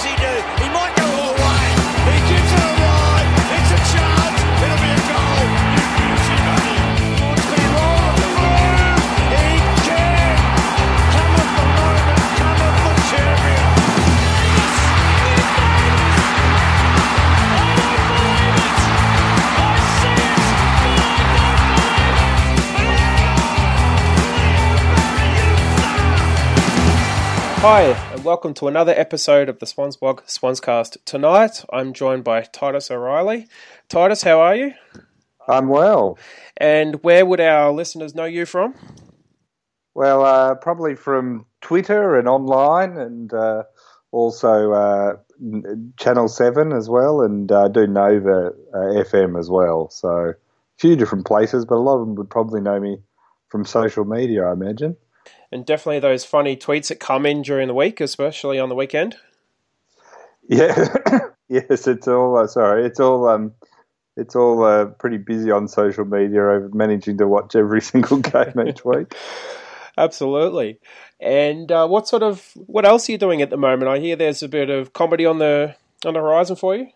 does he do? He might Hi, and welcome to another episode of the Swans Blog Swanscast. Tonight, I'm joined by Titus O'Reily. Titus, how are you? I'm well. And where would our listeners know you from? Well, uh, probably from Twitter and online, and uh, also uh, Channel Seven as well, and uh, do Nova uh, FM as well. So a few different places, but a lot of them would probably know me from social media, I imagine. And definitely those funny tweets that come in during the week, especially on the weekend. Yeah, yes, it's all. Uh, sorry, it's all. Um, it's all uh, pretty busy on social media over managing to watch every single game each week. Absolutely. And uh, what sort of what else are you doing at the moment? I hear there's a bit of comedy on the on the horizon for you.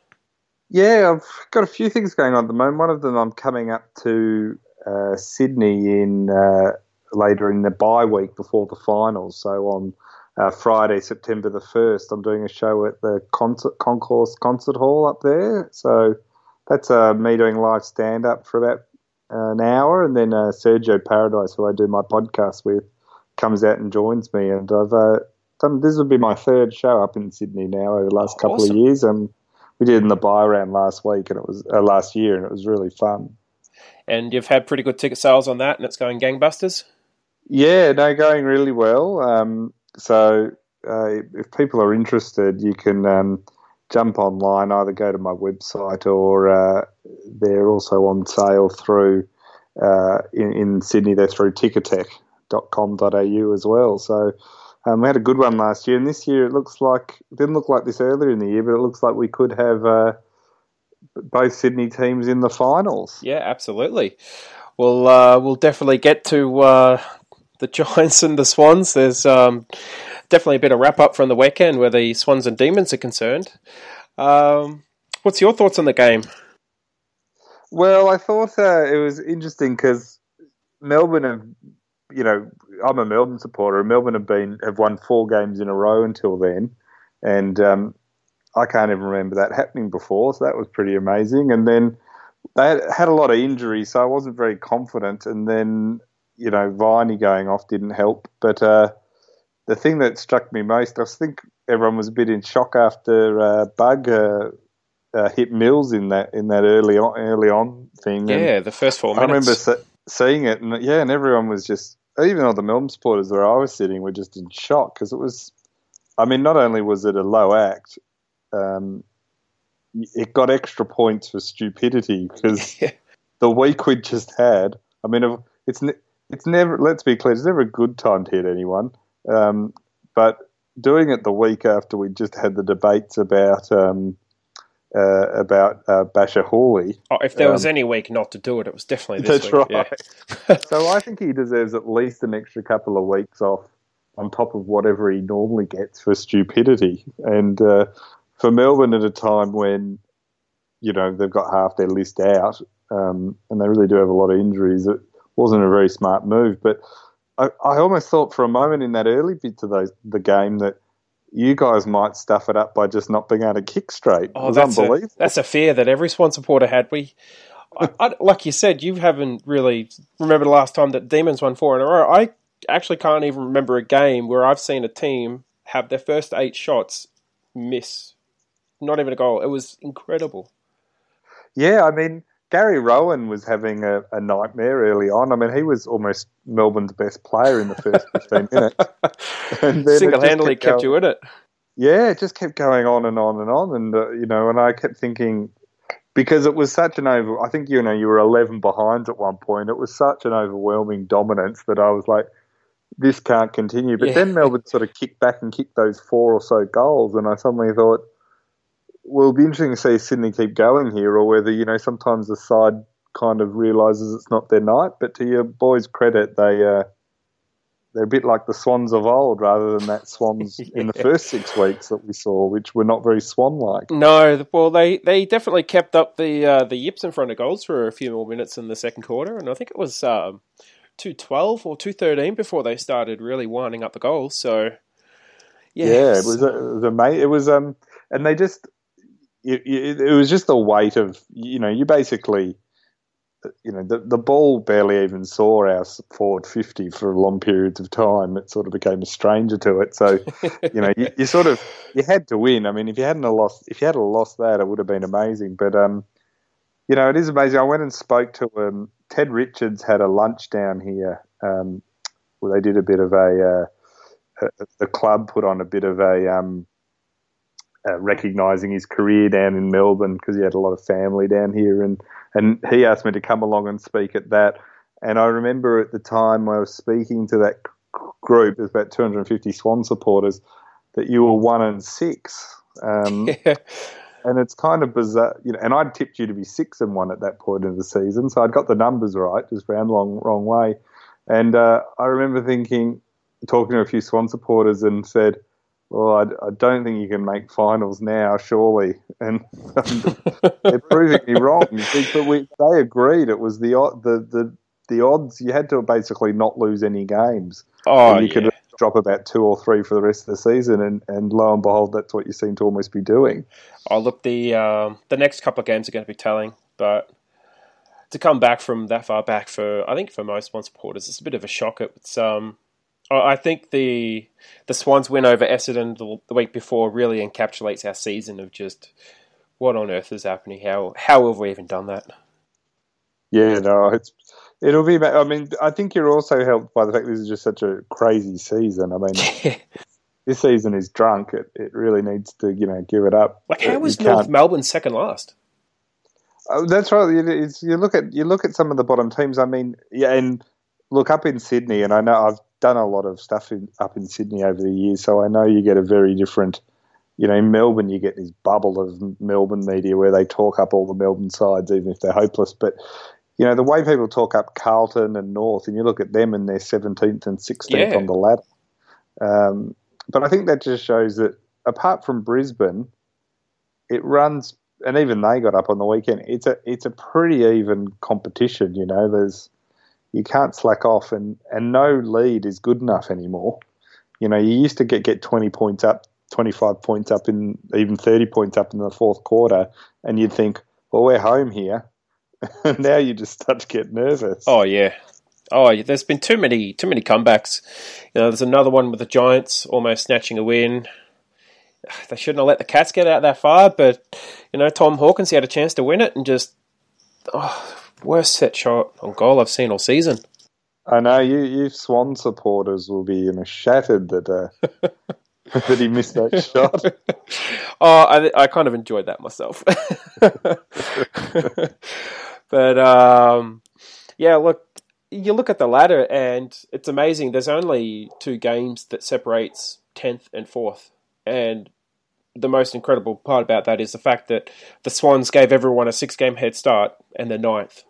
Yeah, I've got a few things going on at the moment. One of them, I'm coming up to uh, Sydney in uh, later in the bye week before the finals. So on uh, Friday, September the first, I'm doing a show at the concert, Concourse Concert Hall up there. So that's uh, me doing live stand up for about uh, an hour, and then uh, Sergio Paradise, who I do my podcast with, comes out and joins me. And I've uh, done this will be my third show up in Sydney now over the last couple Awesome. of years. Um, we did in the bye round last week, and it was uh, last year, and it was really fun. And you've had pretty good ticket sales on that, and it's going gangbusters. Yeah, no, going really well. Um, so uh, if people are interested, you can um, jump online, either go to my website or uh, they're also on sale through uh, in, in Sydney. They're through ticketek.com.au as well. So um, we had a good one last year, and this year it looks like it didn't look like this earlier in the year, but it looks like we could have uh, both Sydney teams in the finals. Yeah, absolutely. We'll uh, we'll definitely get to uh, the Giants and the Swans. There's um, definitely a bit of wrap up from the weekend where the Swans and Demons are concerned. Um, what's your thoughts on the game? Well, I thought uh, it was interesting because Melbourne have, you know, I'm a Melbourne supporter. and Melbourne have been have won four games in a row until then, and um, I can't even remember that happening before. So that was pretty amazing. And then they had, had a lot of injuries, so I wasn't very confident. And then you know, Viney going off didn't help. But uh, the thing that struck me most, I think everyone was a bit in shock after uh, Bugg uh, uh, hit Mills in that in that early on, early on thing. And Yeah, the first four Minutes. I remember se- seeing it, and yeah, and everyone was just, even all the Melbourne supporters where I was sitting were just in shock because it was, I mean, not only was it a low act, um, it got extra points for stupidity because Yeah. the week we'd just had. I mean, it's it's never. Let's be clear, it's never a good time to hit anyone. Um, but doing it the week after we just had the debates about um, uh, about uh, Bachar Houli. Oh, if there was um, any week not to do it, it was definitely this That's week. right. Yeah. so I think he deserves at least an extra couple of weeks off on top of whatever he normally gets for stupidity. And uh, for Melbourne at a time when, you know, they've got half their list out um, and they really do have a lot of injuries, it wasn't a very smart move. But I, I almost thought for a moment in that early bit of those, the game that you guys might stuff it up by just not being able to kick straight. Oh, it was that's a, that's a fear that every Swan supporter had. We, I, I, like you said, you haven't really remember the last time that Demons won four in a row. I actually can't even remember a game where I've seen a team have their first eight shots miss, not even a goal. It was incredible. Yeah, I mean, Gary Rohan was having a, a nightmare early on. I mean, he was almost Melbourne's best player in the first 15 minutes. And then it just Single handedly kept going- you in it. Yeah, it just kept going on and on and on. And, uh, you know, and I kept thinking, because it was such an over, I think, you know, you were 11 behind at one point. It was such an overwhelming dominance that I was like, this can't continue. But Yeah. then Melbourne sort of kicked back and kicked those four or so goals. And I suddenly thought, well, it'll be interesting to see Sydney keep going here or whether, you know, sometimes the side kind of realises it's not their night. But to your boys' credit, they, uh, they're a bit like the Swans of old, rather than that Swans in the first six weeks that we saw, which were not very Swan-like. No, well, they, they definitely kept up the uh, the yips in front of goals for a few more minutes in the second quarter, and I think it was um, two twelve or two thirteen before they started really winding up the goals. So, yeah, Yeah, it was it was amazing. It was um, and they just it, it, it was just the weight of you know you basically you know the the ball barely even saw our forward fifty for long periods of time. It sort of became a stranger to it. So you know you, you sort of you had to win. I mean, if you hadn't lost if you had lost that, it would have been amazing. But um, you know it is amazing. I went and spoke to um, Ted Richards had a lunch down here um, where they did a bit of a. Uh, the club put on a bit of a um, uh, recognising his career down in Melbourne because he had a lot of family down here, and and he asked me to come along and speak at that. And I remember at the time I was speaking to that group, there's about 250 Swan supporters, that you were one and six. Um, yeah. and it's kind of bizarre, you know. And I'd tipped you to be six and one at that point in the season, so I'd got the numbers right, just round long wrong way. And uh, I remember thinking, talking to a few Swan supporters, and said, "Well, I, I don't think you can make finals now, surely." And they're proving me wrong. But we, they agreed it was the the the the odds. You had to basically not lose any games. Oh, and you yeah. could drop about two or three for the rest of the season, and, and lo and behold, that's what you seem to almost be doing. Oh, look, the um, the next couple of games are going to be telling, but to come back from that far back for I think for most Swan supporters, it's a bit of a shock. It's um, I think the the Swans win over Essendon the, the week before really encapsulates our season of just what on earth is happening. How how have we even done that? Yeah, no, it's it'll be. I mean, I think you're also helped by the fact this is just such a crazy season. I mean, this season is drunk. It it really needs to you know give it up. like how was North Melbourne second last? Oh, that's right. It's, you look at you look at some of the bottom teams. I mean, yeah, and look up in Sydney, and I know I've done a lot of stuff in, up in Sydney over the years, so I know you get a very different. You know, in Melbourne, you get this bubble of Melbourne media where they talk up all the Melbourne sides, even if they're hopeless. But you know, the way people talk up Carlton and North, and you look at them and they're seventeenth and sixteenth Yeah. on the ladder. Um, but I think that just shows that apart from Brisbane, it runs, and even they got up on the weekend. It's a it's a pretty even competition. You know, there's you can't slack off, and and no lead is good enough anymore. You know, you used to get get twenty points up, twenty five points up, in even thirty points up in the fourth quarter, and you'd think, well, we're home here. Now you just start to get nervous. Oh yeah. Oh, there's been too many too many comebacks. You know, there's another one with the Giants almost snatching a win. They shouldn't have let the Cats get out that far, but you know, Tom Hawkins he had a chance to win it and just oh, worst set shot on goal I've seen all season. I know you, you Swan supporters will be you know shattered that uh, that he missed that shot. oh, I, I kind of enjoyed that myself. but um, yeah, look, you look at the ladder, and it's amazing. There's only two games that separates tenth and fourth, and the most incredible part about that is the fact that the Swans gave everyone a six-game head start, and they're ninth.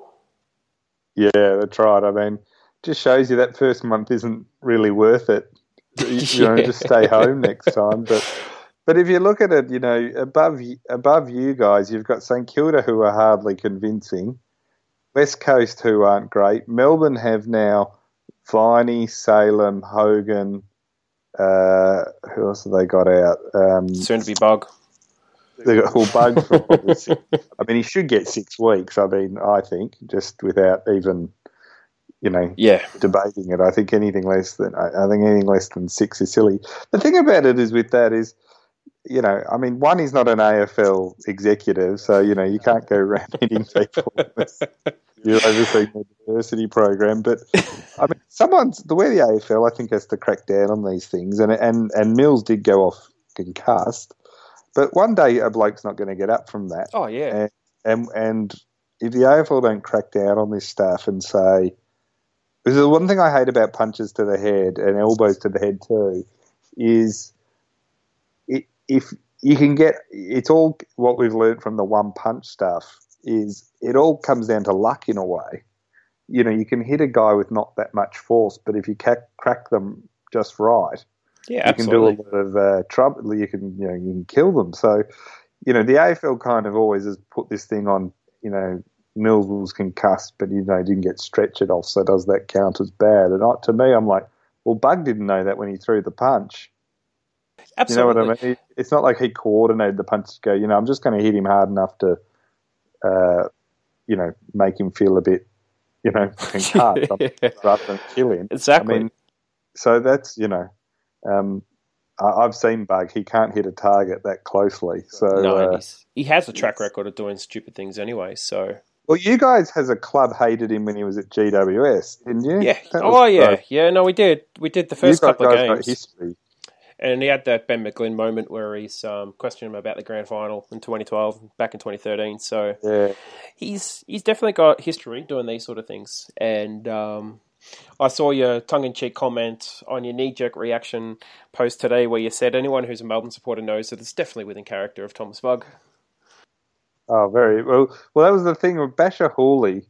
Yeah, that's right. I mean, just shows you that first month isn't really worth it. You, you know, Yeah. just stay home next time. But but if you look at it, you know, above above you guys, you've got St Kilda who are hardly convincing, West Coast who aren't great. Melbourne have now Viney, Salem, Hogan. Uh, who else have they got out? Um, Soon to be Bugg. They got all bugs for. I mean, he should get six weeks. I mean, I think just without even, you know, Yeah, debating it. I think anything less than I I think anything less than six is silly. The thing about it is with that is, you know, I mean, one is not an AFL executive, so you know you can't go around hitting people. You're overseeing the diversity program, but I mean, someone's the way the AFL I think has to crack down on these things, and and and Mills did go off concussed, but one day a bloke's not going to get up from that Oh yeah. and and if the AFL don't crack down on this stuff and say, because the one thing I hate about punches to the head and elbows to the head too, is it, if you can get it's all what we've learned from the one punch stuff is it all comes down to luck in a way. you know, you can hit a guy with not that much force, but if you crack them just right, Yeah, you can do a lot of uh, trouble. You can, you know, you can kill them. So, you know, the AFL kind of always has put this thing on. You know, Mills was concussed, but you know, he didn't get stretchered off. So does that count as bad? And I, to me, I'm like, well, Bugg didn't know that when he threw the punch. Absolutely. You know what I mean? It's not like he coordinated the punch to go. You know, I'm just going to hit him hard enough to, uh, you know, make him feel a bit, you know, concussed rather than kill him. Exactly. I mean, so that's you know, um, I've seen Bugg. He can't hit a target that closely. So, no, uh, he has a track record of doing stupid things anyway. So well, you guys as a club hated him when he was at GWS, didn't you? yeah, That oh yeah, uh, yeah. No, we did. We did the first couple of games, history. and he had that Ben McGlynn moment where he's um, questioning him about the grand final in 2012, back in 2013. So Yeah, he's he's definitely got history doing these sort of things. And um, I saw your tongue-in-cheek comment on your knee-jerk reaction post today, where you said anyone who's a Melbourne supporter knows that it's definitely within character of Tomas Bugg. Oh, very well. Well, that was the thing with Bachar Houli.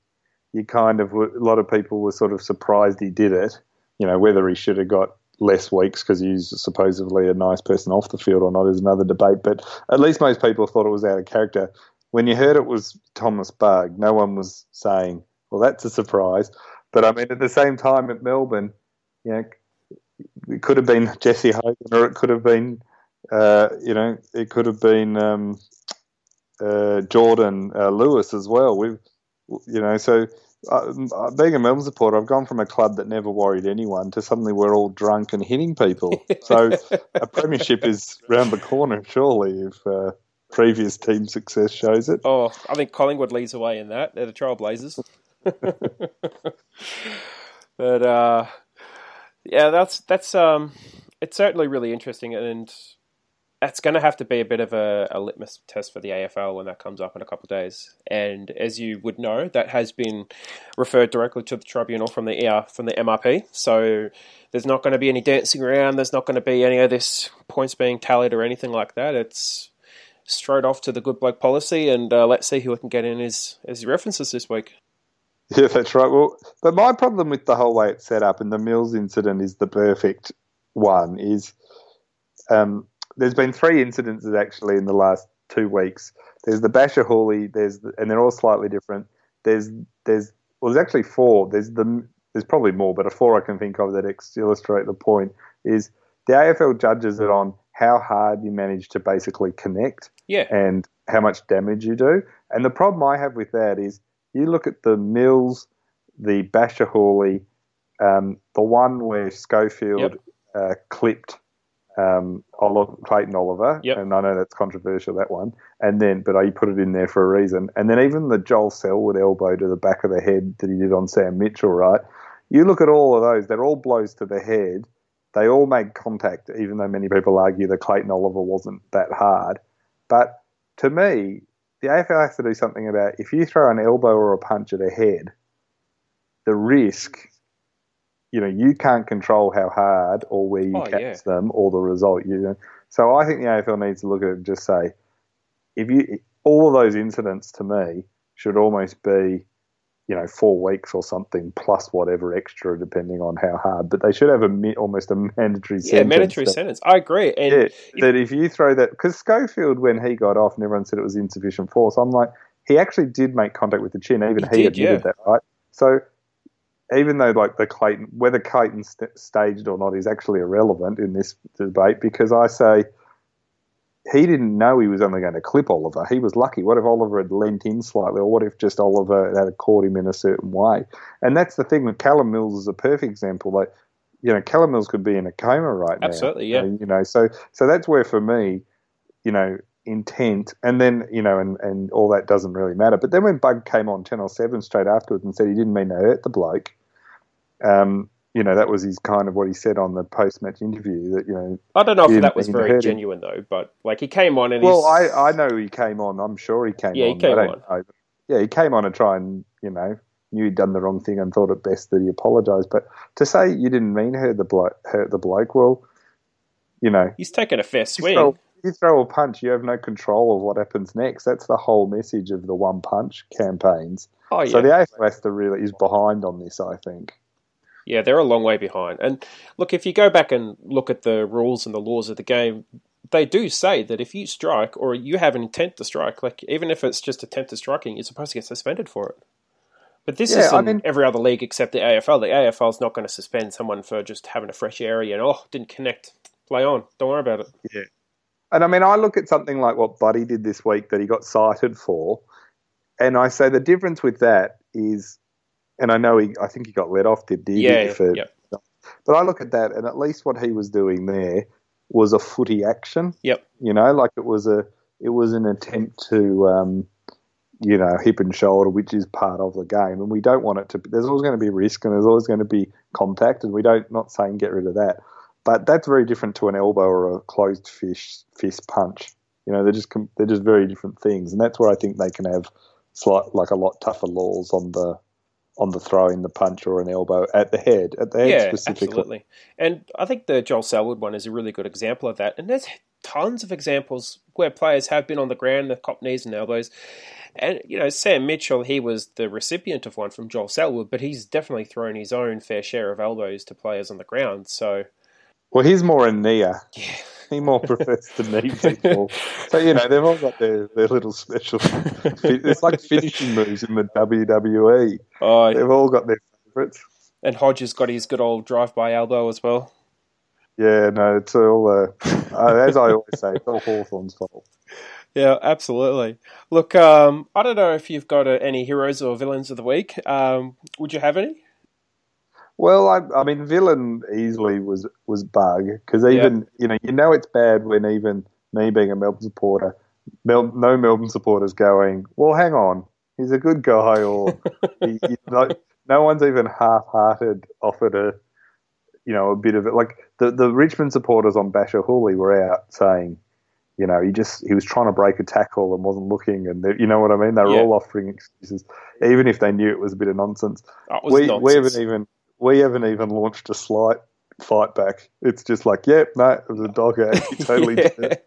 You kind of a lot of people were sort of surprised he did it. You know, whether he should have got less weeks because he's supposedly a nice person off the field or not is another debate. But at least most people thought it was out of character. When you heard it was Tomas Bugg, no one was saying, "Well, that's a surprise." But I mean, at the same time, at Melbourne, you know, it could have been Jesse Hogan, or it could have been, uh, you know, it could have been. Um, uh, Jordan uh, Lewis as well. We've, you know, so uh, being a Melbourne supporter, I've gone from a club that never worried anyone to suddenly we're all drunk and hitting people. So a premiership is round the corner, surely, if uh, previous team success shows it. Oh, I think Collingwood leads away in that. They're the Trailblazers. but uh, yeah, that's that's um, it's certainly really interesting, and that's going to have to be a bit of a, a litmus test for the AFL when that comes up in a couple of days. And as you would know, that has been referred directly to the tribunal from the ER, from the MRP. So there's not going to be any dancing around. There's not going to be any of this points being tallied or anything like that. It's straight off to the good bloke policy, and uh, let's see who we can get in as as references this week. Yeah, that's right. Well, but my problem with the whole way it's set up, and the Mills incident is the perfect one, is um, there's been three incidents actually in the last two weeks. There's the Bachar Houli, there's the, and they're all slightly different. There's there's well, there's actually four. There's the there's probably more, but a four I can think of that ex- illustrate the point is the AFL judges it on how hard you manage to basically connect Yeah, and how much damage you do. And the problem I have with that is you look at the Mills, the Bachar Houli, um, the one where Schofield Yep. uh, clipped um, Oliver, Clayton Oliver, Yep. and I know that's controversial that one. And then, but I put it in there for a reason. And then even the Joel Selwood elbow to the back of the head that he did on Sam Mitchell, right? You look at all of those; they're all blows to the head. They all made contact, even though many people argue that Clayton Oliver wasn't that hard. But to me, the AFL has to do something about if you throw an elbow or a punch at a head, the risk, you know, you can't control how hard or where you Oh, catch yeah. them or the result. You know, so I think the AFL needs to look at it and just say, if you all of those incidents to me should almost be, you know, four weeks or something plus whatever extra depending on how hard. But they should have a almost a mandatory sentence. yeah, sentence mandatory that- sentence. I agree. And yeah, that if you throw that, because Schofield, when he got off and everyone said it was insufficient force, I'm like, he actually did make contact with the chin. Even He he, did, admitted yeah. that, right? So even though like the Clayton, whether Clayton st- staged or not is actually irrelevant in this debate, because I say he didn't know he was only going to clip Oliver. He was lucky. What if Oliver had leant in slightly, or what if just Oliver had caught him in a certain way? And that's the thing with Callum Mills is a perfect example. Like, you know, Callum Mills could be in a coma right now. Absolutely, yeah. And, you know, so so that's where for me, you know, intent, and then you know, and and all that doesn't really matter. But then when Bugg came on Channel Seven straight afterwards and said he didn't mean to hurt the bloke, um, you know, that was his kind of what he said on the post match interview that you know. I don't know if that was very hurt him. genuine though. But like he came on and Well, he's, I I know he came on. I'm sure he came Yeah, he on. came I don't know. Yeah, he came on to try and you know knew he'd done the wrong thing and thought it best that he apologised. But to say you didn't mean hurt the bloke, hurt the bloke, well, you know, he's taken a fair you swing. throw, you you throw a punch, you have no control of what happens next. That's the whole message of the one punch campaigns. Oh yeah, So the AFL has to really is behind on this, I think. Yeah, they're a long way behind. And look, if you go back and look at the rules and the laws of the game, they do say that if you strike or you have an intent to strike, like even if it's just attempted striking, you're supposed to get suspended for it. But this Yeah, is I in mean- every other league except the AFL. The AFL is not going to suspend someone for just having a fresh area and oh, didn't connect. Play on. Don't worry about it. Yeah. And I mean, I look at something like what Buddy did this week that he got cited for, and I say the difference with that is, and I know he, I think he got let off, did he? Yeah, For- yeah. But I look at that, and at least what he was doing there was a footy action. Yep. You know, like it was a, it was an attempt to, um, you know, hip and shoulder, which is part of the game, and we don't want it to. Be, There's always going to be risk, and there's always going to be contact, and we don't. Not saying get rid of that, but that's very different to an elbow or a closed fist fist punch. You know, they're just they're just very different things, and that's where I think they can have slight like a lot tougher laws on the on the throwing the punch or an elbow at the head at the head yeah, specifically. absolutely. And I think the Joel Selwood one is a really good example of that. And there's tons of examples where players have been on the ground, they've copped knees and elbows. And, you know, Sam Mitchell, he was the recipient of one from Joel Selwood, but he's definitely thrown his own fair share of elbows to players on the ground. So, Well, he's more a kneer. Uh, yeah. More prefers to knee people. So you know they've all got their, their little special. It's like finishing moves in the WWE. Oh, They've all got their favourites. and Hodge's got his good old drive by elbow as well. Yeah, no, it's all. Uh, uh, as I always say, it's all Hawthorn's fault. Yeah, absolutely. Look, um, I don't know if you've got uh, any heroes or villains of the week. Um, would you have any? Well, I, I mean, villain easily was was Bugg because even you know you know it's bad when even me being a Melbourne supporter, Mel, no Melbourne supporters going, well, hang on, he's a good guy, or he, no, no one's even half-hearted offered a you know a bit of it. Like the the Richmond supporters on Bachar Houli were out saying. You know, he just he was trying to break a tackle and wasn't looking, and they- you know what I mean. They were Yeah. all offering excuses, even if they knew it was a bit of nonsense we we haven't even we haven't even launched a slight fight back. It's just like, yep, no, it was a dog act. He totally yeah. did.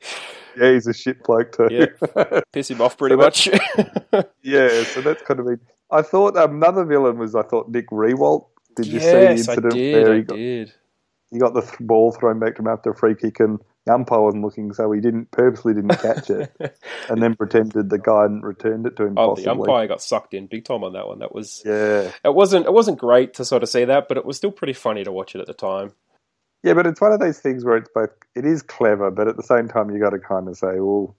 Yeah, he's a shit bloke too. Yeah. Piss him off pretty So much. Yeah, so that's kind of been. I thought another villain was I thought Nick Riewoldt. Did you see the yes, I incident did. where I he got, did. he got the th- ball thrown back to him after a free kick and the umpire wasn't looking, so he didn't purposely didn't catch it, and then pretended the guy hadn't returned it to him. Oh, possibly. the umpire got sucked in big time on that one. That was Yeah, it wasn't it wasn't great to sort of see that, but it was still pretty funny to watch it at the time. Yeah, but it's one of those things where it's both. It is clever, but at the same time, you got to kind of say, well,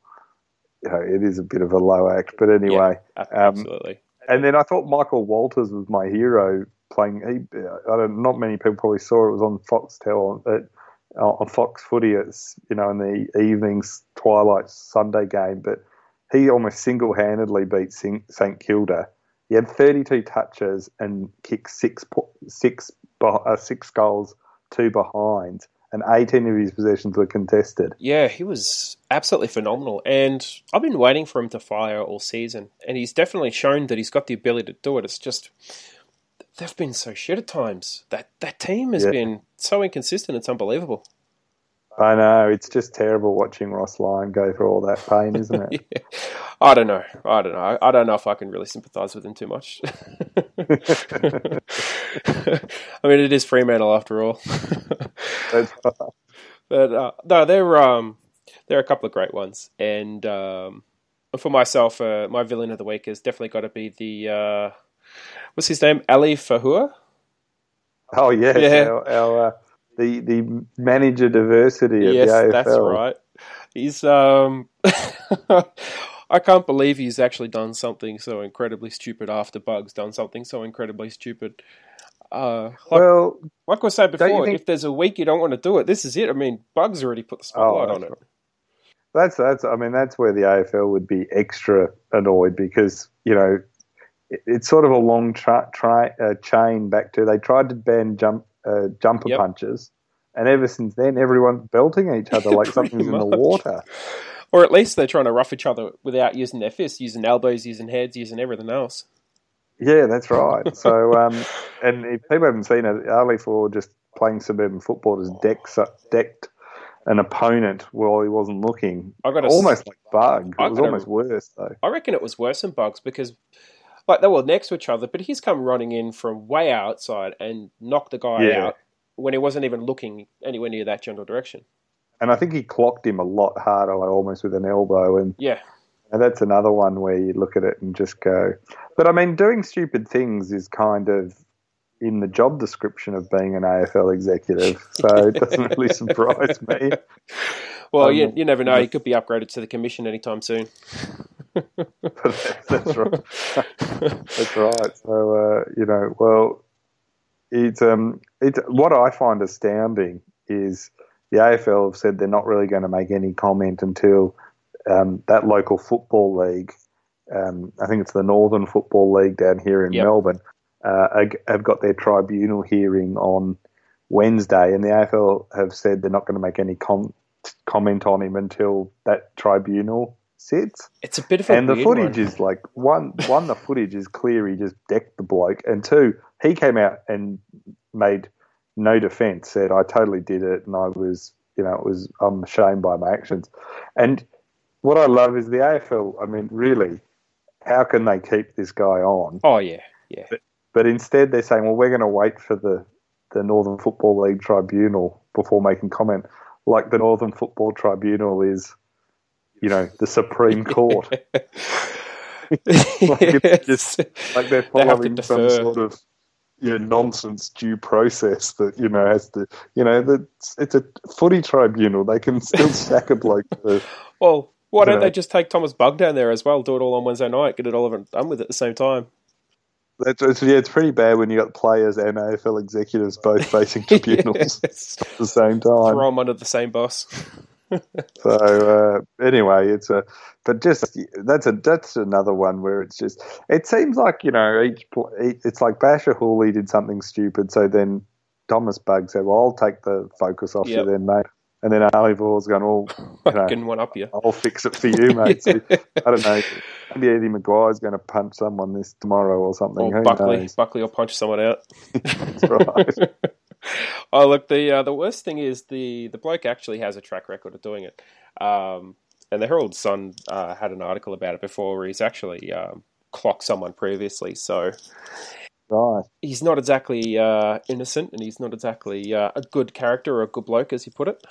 you know, it is a bit of a low act. But anyway, A- Um, Absolutely. and then I thought Michael Walters was my hero playing. He, I don't. Not many people probably saw it. It was on Foxtel at, on Fox Footy. It's you know in the evenings twilight Sunday game, but he almost single handedly beat St Kilda. He had 32 touches and kicked six six uh, six goals, two behind, and 18 of his possessions were contested. Yeah, he was absolutely phenomenal, and I've been waiting for him to fire all season, and he's definitely shown that he's got the ability to do it. It's just they've been so shit at times. That that team has Yeah. been so inconsistent. It's unbelievable. I know it's just terrible watching Ross Lyon go through all that pain, isn't it? Yeah. I don't know. I don't know. I, don't know if I can really sympathise with him too much. I mean, it is Fremantle after all. But uh, no, they're um, they're a couple of great ones, and um, for myself, uh, my villain of the week has definitely got to be the uh, what's his name, Ali Fahour. Oh yes, Yeah. our, our uh, the the manager diversity of Yes, the AFL. that's right. He's um, I can't believe he's actually done something so incredibly stupid after Bugg's done something so incredibly stupid. Uh, like, Well, like I said before, think- if there's a week you don't want to do it, this is it. I mean, Bugg's already put the spotlight Oh, on it. that's that's. I mean, that's where the AFL would be extra annoyed because you know it, it's sort of a long tra- tra- uh, chain back to they tried to ban jump uh, jumper Yep. punches, and ever since then, everyone's belting each other like something's in the water. Or at least they're trying to rough each other without using their fists, using elbows, using heads, using everything else. Yeah, that's right. So, um, and if people haven't seen it, Ali for just playing suburban football is decked, decked an opponent while he wasn't looking. I got almost like Bugg. I It was gotta- almost worse though. I reckon it was worse than Bugg's because, like, they were next to each other, but he's come running in from way outside and knocked the guy Yeah. out when he wasn't even looking anywhere near that general direction. And I think he clocked him a lot harder, like almost with an elbow. And, Yeah, and that's another one where you look at it and just go. But I mean, doing stupid things is kind of in the job description of being an AFL executive, so it doesn't really surprise me. well, Um, you, you never know. He could be upgraded to the commission anytime soon. that's right. That's right. So uh, you know, well, it's um, it's what I find astounding is the AFL have said they're not really going to make any comment until um, that local football league. Um, I think it's the Northern Football League down here in Yep. Melbourne. Uh, have got their tribunal hearing on Wednesday, and the AFL have said they're not going to make any com- comment on him until that tribunal sits. It's a bit of a And the footage one. is like one, one, the footage is clear. He just decked the bloke, and two, he came out and made no defence. Said I totally did it, and I was, you know, it was I'm ashamed by my actions. And what I love is the AFL. I mean, really, how can they keep this guy on? Oh yeah, yeah. But instead, they're saying, well, we're going to wait for the the Northern Football League tribunal before making comment. Like the Northern Football Tribunal is, you know, the Supreme Court. Like it's just like they're They following some sort of you know, nonsense due process that you know has to you know that it's a footy tribunal. They can still sack a bloke well, why don't know. they just take Tomas Bugg down there as well? Do it all on Wednesday night. Get it all over and done with at the same time. that's it's, yeah, it's pretty bad when you got players and AFL executives both facing tribunals Yes. at the same time. Throw them under the same bus. So uh, anyway, it's a but just that's a that's another one where it's just it seems like you know each it's like Bachar Houli did something stupid, so then Tomas Bugg said, "Well, I'll take the focus off Yep. you then, mate." And then Ali Fahour's going, "Well, you know, one up you. I'll fix it for you, mate." So, I don't know. Maybe Eddie McGuire's going to punch someone this tomorrow or something. Or Buckley. knows? Buckley will punch someone out. That's right. Oh, look, the uh, the worst thing is the the bloke actually has a track record of doing it. Um, and the Herald Sun uh, had an article about it before where he's actually um, clocked someone previously. So right. he's not exactly uh, innocent and he's not exactly uh, a good character or a good bloke, as you put it.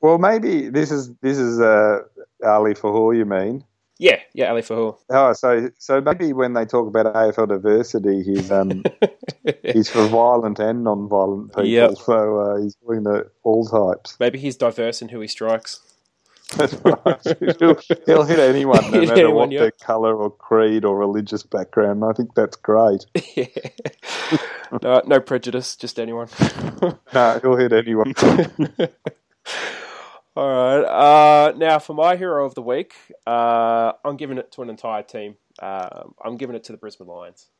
Well, maybe this is this is uh, Ali Fahour, you mean? Yeah, yeah, Ali Fahour. Oh, so so maybe when they talk about AFL diversity, he's um he's for violent and non-violent people. Yep. So uh, he's doing the all types. Maybe he's diverse in who he strikes. That's right. he'll, he'll hit anyone, no Hit matter anyone, what yeah. their colour or creed or religious background. I think that's great. no, no prejudice, just anyone. No, he'll hit anyone. All right. Uh, now, for my hero of the week, uh, I'm giving it to an entire team. Um I'm giving it to the Brisbane Lions.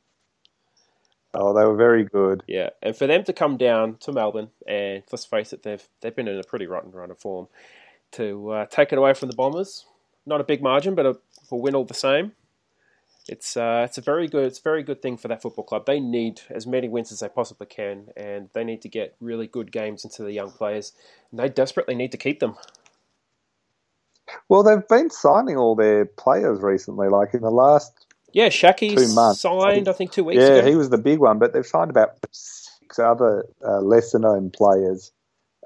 oh, they were very good. Yeah, and for them to come down to Melbourne, and let's face it, they've they've been in a pretty rotten run of form. To uh, take it away from the Bombers, not a big margin, but a, a win all the same. It's uh, it's a very good it's a very good thing for that football club. They need as many wins as they possibly can, and they need to get really good games into the young players, and they desperately need to keep them. Well, they've been signing all their players recently. Like in the last, Yeah, Shaki Two months. signed, I think, two weeks yeah, ago. he was the big one. But they've signed about six other uh, lesser-known players.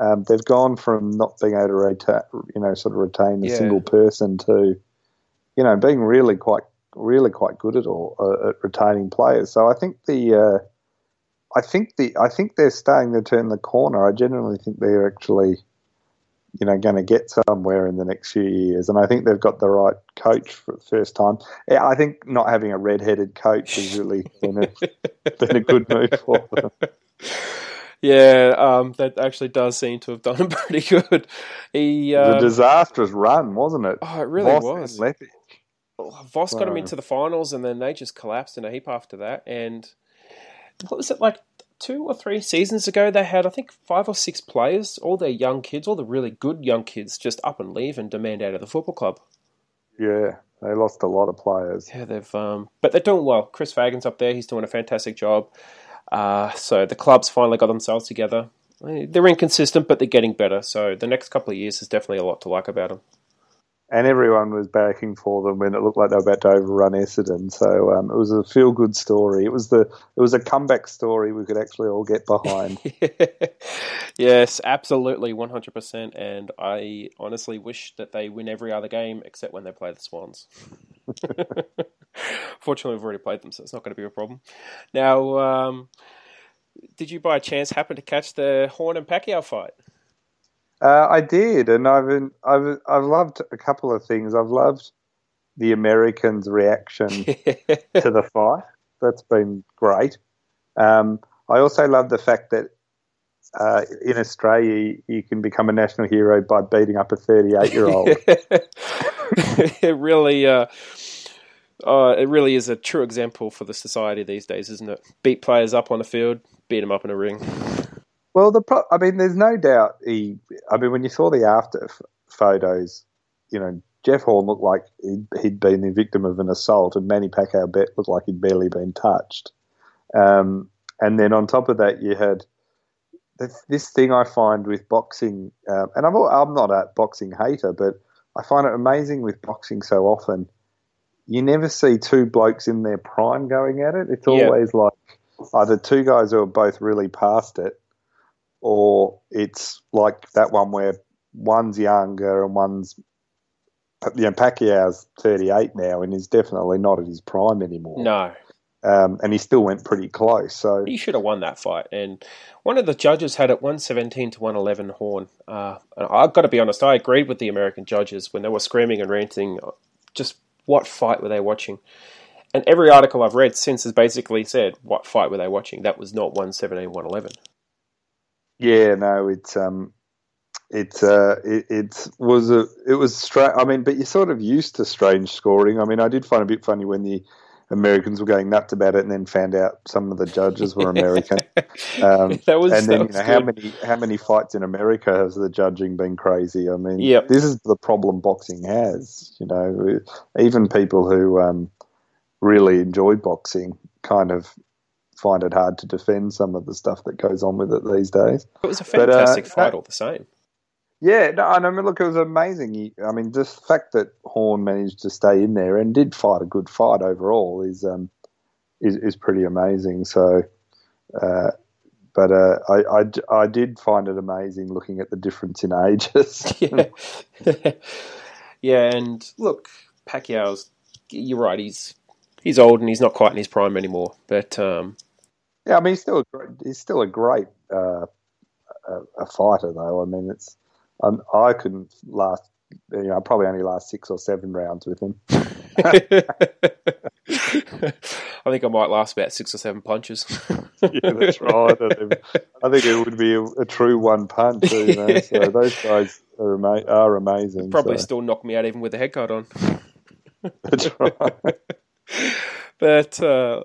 Um, they've gone from not being able to retain, you know, sort of retain a Yeah. single person to, you know, being really quite, really quite good at all uh, at retaining players. So I think the, uh, I think the, I think they're starting to turn the corner. I genuinely think they're actually, you know, going to get somewhere in the next few years, and I think they've got the right coach for the first time. Yeah, I think not having a red-headed coach has really been a, been a good move for them. Yeah, um, that actually does seem to have done him pretty good. He, It was uh, a disastrous run, wasn't it? oh, it really Voss was. and. Voss got them into the finals, and then they just collapsed in a heap after that. And what was it like? Two or three seasons ago, they had I think five or six players, all their young kids, all the really good young kids, just up and leave and demand out of the football club. Yeah, they lost a lot of players. Yeah, they've um, but they're doing well. Chris Fagan's up there; he's doing a fantastic job. Uh, so the club's finally got themselves together. They're inconsistent, but they're getting better. So the next couple of years is definitely a lot to like about them. And everyone was backing for them when it looked like they were about to overrun Essendon. So um, it was a feel good story. It was the it was a comeback story we could actually all get behind. yes, absolutely, one hundred percent. And I honestly wish that they win every other game except when they play the Swans. Fortunately, we've already played them, so it's not going to be a problem. Now, um, did you by chance happen to catch the Horn and Pacquiao fight? Uh, I did, and I've been, I've I've loved a couple of things. I've loved the Americans' reaction to the fight. That's been great. Um, I also love the fact that uh, in Australia you can become a national hero by beating up a 38 year old. it really, uh, uh, it really is a true example for the society these days, isn't it? Beat players up on the field, beat them up in a ring. Well, the pro- I mean, there's no doubt he. I mean, when you saw the after f- photos, you know, Jeff Horn looked like he'd, he'd been the victim of an assault, and Manny Pacquiao bet looked like he'd barely been touched. Um, and then on top of that, you had this, this thing I find with boxing, um, and I'm, I'm not a boxing hater, but I find it amazing with boxing so often. You never see two blokes in their prime going at it. It's Yeah. always like either two guys who are both really past it, or it's like that one where one's younger and one's you know Pacquiao's 38 now and he's definitely not at his prime anymore. No, Um, and he still went pretty close. So he should have won that fight. And one of the judges had it 117 to 111 Horn. Uh, and I've got to be honest, I agreed with the American judges when they were screaming and ranting. Just what fight were they watching? And every article I've read since has basically said, what fight were they watching? That was not 117, 111. Yeah, no, it's um, it's uh, it, it was a it was strange. I mean, but you're sort of used to strange scoring. I mean, I did find it a bit funny when the Americans were going nuts about it, and then found out some of the judges were American. Um, that was, and then you know how many how many fights in America has the judging been crazy? I mean, Yep. this is the problem boxing has. You know, even people who um, really enjoy boxing kind of find it hard to defend some of the stuff that goes on with it these days. It was a But, uh, fantastic fight all the same. Yeah, no, and I mean, look, it was amazing. I mean, just the fact that Horn managed to stay in there and did fight a good fight overall is um, is, is pretty amazing. So, uh, but uh, I, I, I did find it amazing looking at the difference in ages. yeah. yeah, and look, Pacquiao's. You're right. He's he's old and he's not quite in his prime anymore. But um, yeah, I mean, he's still a great, he's still a great uh, a, a fighter, though. I mean, it's um, I couldn't last. You know, I probably only last six or seven rounds with him. I think I might last about six or seven punches. yeah, that's right. I think, I think it would be a, a true one punch. You know? So those guys are, ama- are amazing. Probably so. still knock me out even with a head guard on. That's right. But uh,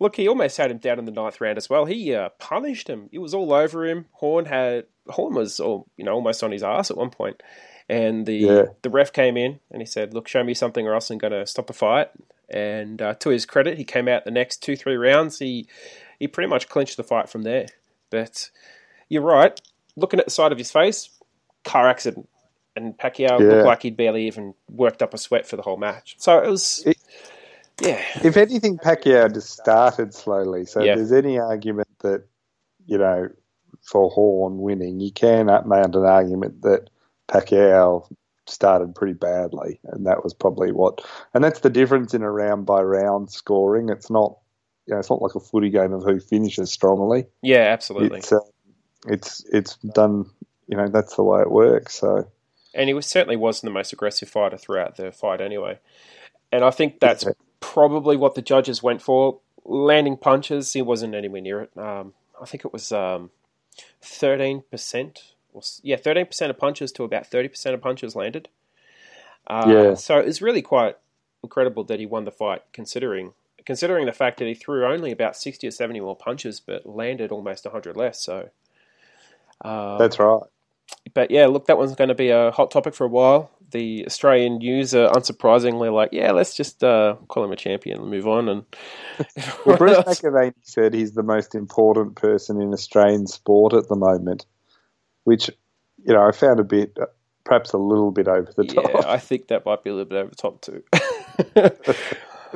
look, he almost had him down in the ninth round as well. He uh, punished him. It was all over him. Horn had Horn was all, you know almost on his ass at one point. and the Yeah. the ref came in and he said, "Look, show me something, or else I'm going to stop the fight." And uh, to his credit, he came out the next two three rounds. He he pretty much clinched the fight from there. But you're right. Looking at the side of his face, car accident. And Pacquiao Yeah. looked like he'd barely even worked up a sweat for the whole match. So it was, It- yeah, if anything, Pacquiao just started slowly. So Yeah. if there's any argument that you know for Horn winning, you can mount an argument that Pacquiao started pretty badly, and that was probably what. And that's the difference in a round by round scoring. It's not, you know, it's not like a footy game of who finishes strongly. yeah, absolutely. It's uh, it's it's done. You know, that's the way it works. So and he was, certainly wasn't the most aggressive fighter throughout the fight anyway. And I think that's. Probably what the judges went for. Landing punches, he wasn't anywhere near it. Um, I think it was um, 13%. Or, yeah, 13% of punches to about 30% of punches landed. Uh, Yeah. So it's really quite incredible that he won the fight, considering considering the fact that he threw only about 60 or 70 more punches, but landed almost 100 less. So um, that's right. but yeah, look, that one's going to be a hot topic for a while. The Australian news are unsurprisingly like, yeah, let's just uh, call him a champion and move on. And well, Bruce McAvaney said he's the most important person in Australian sport at the moment, which you know I found a bit, perhaps a little bit over the top. Yeah, I think that might be a little bit over the top too.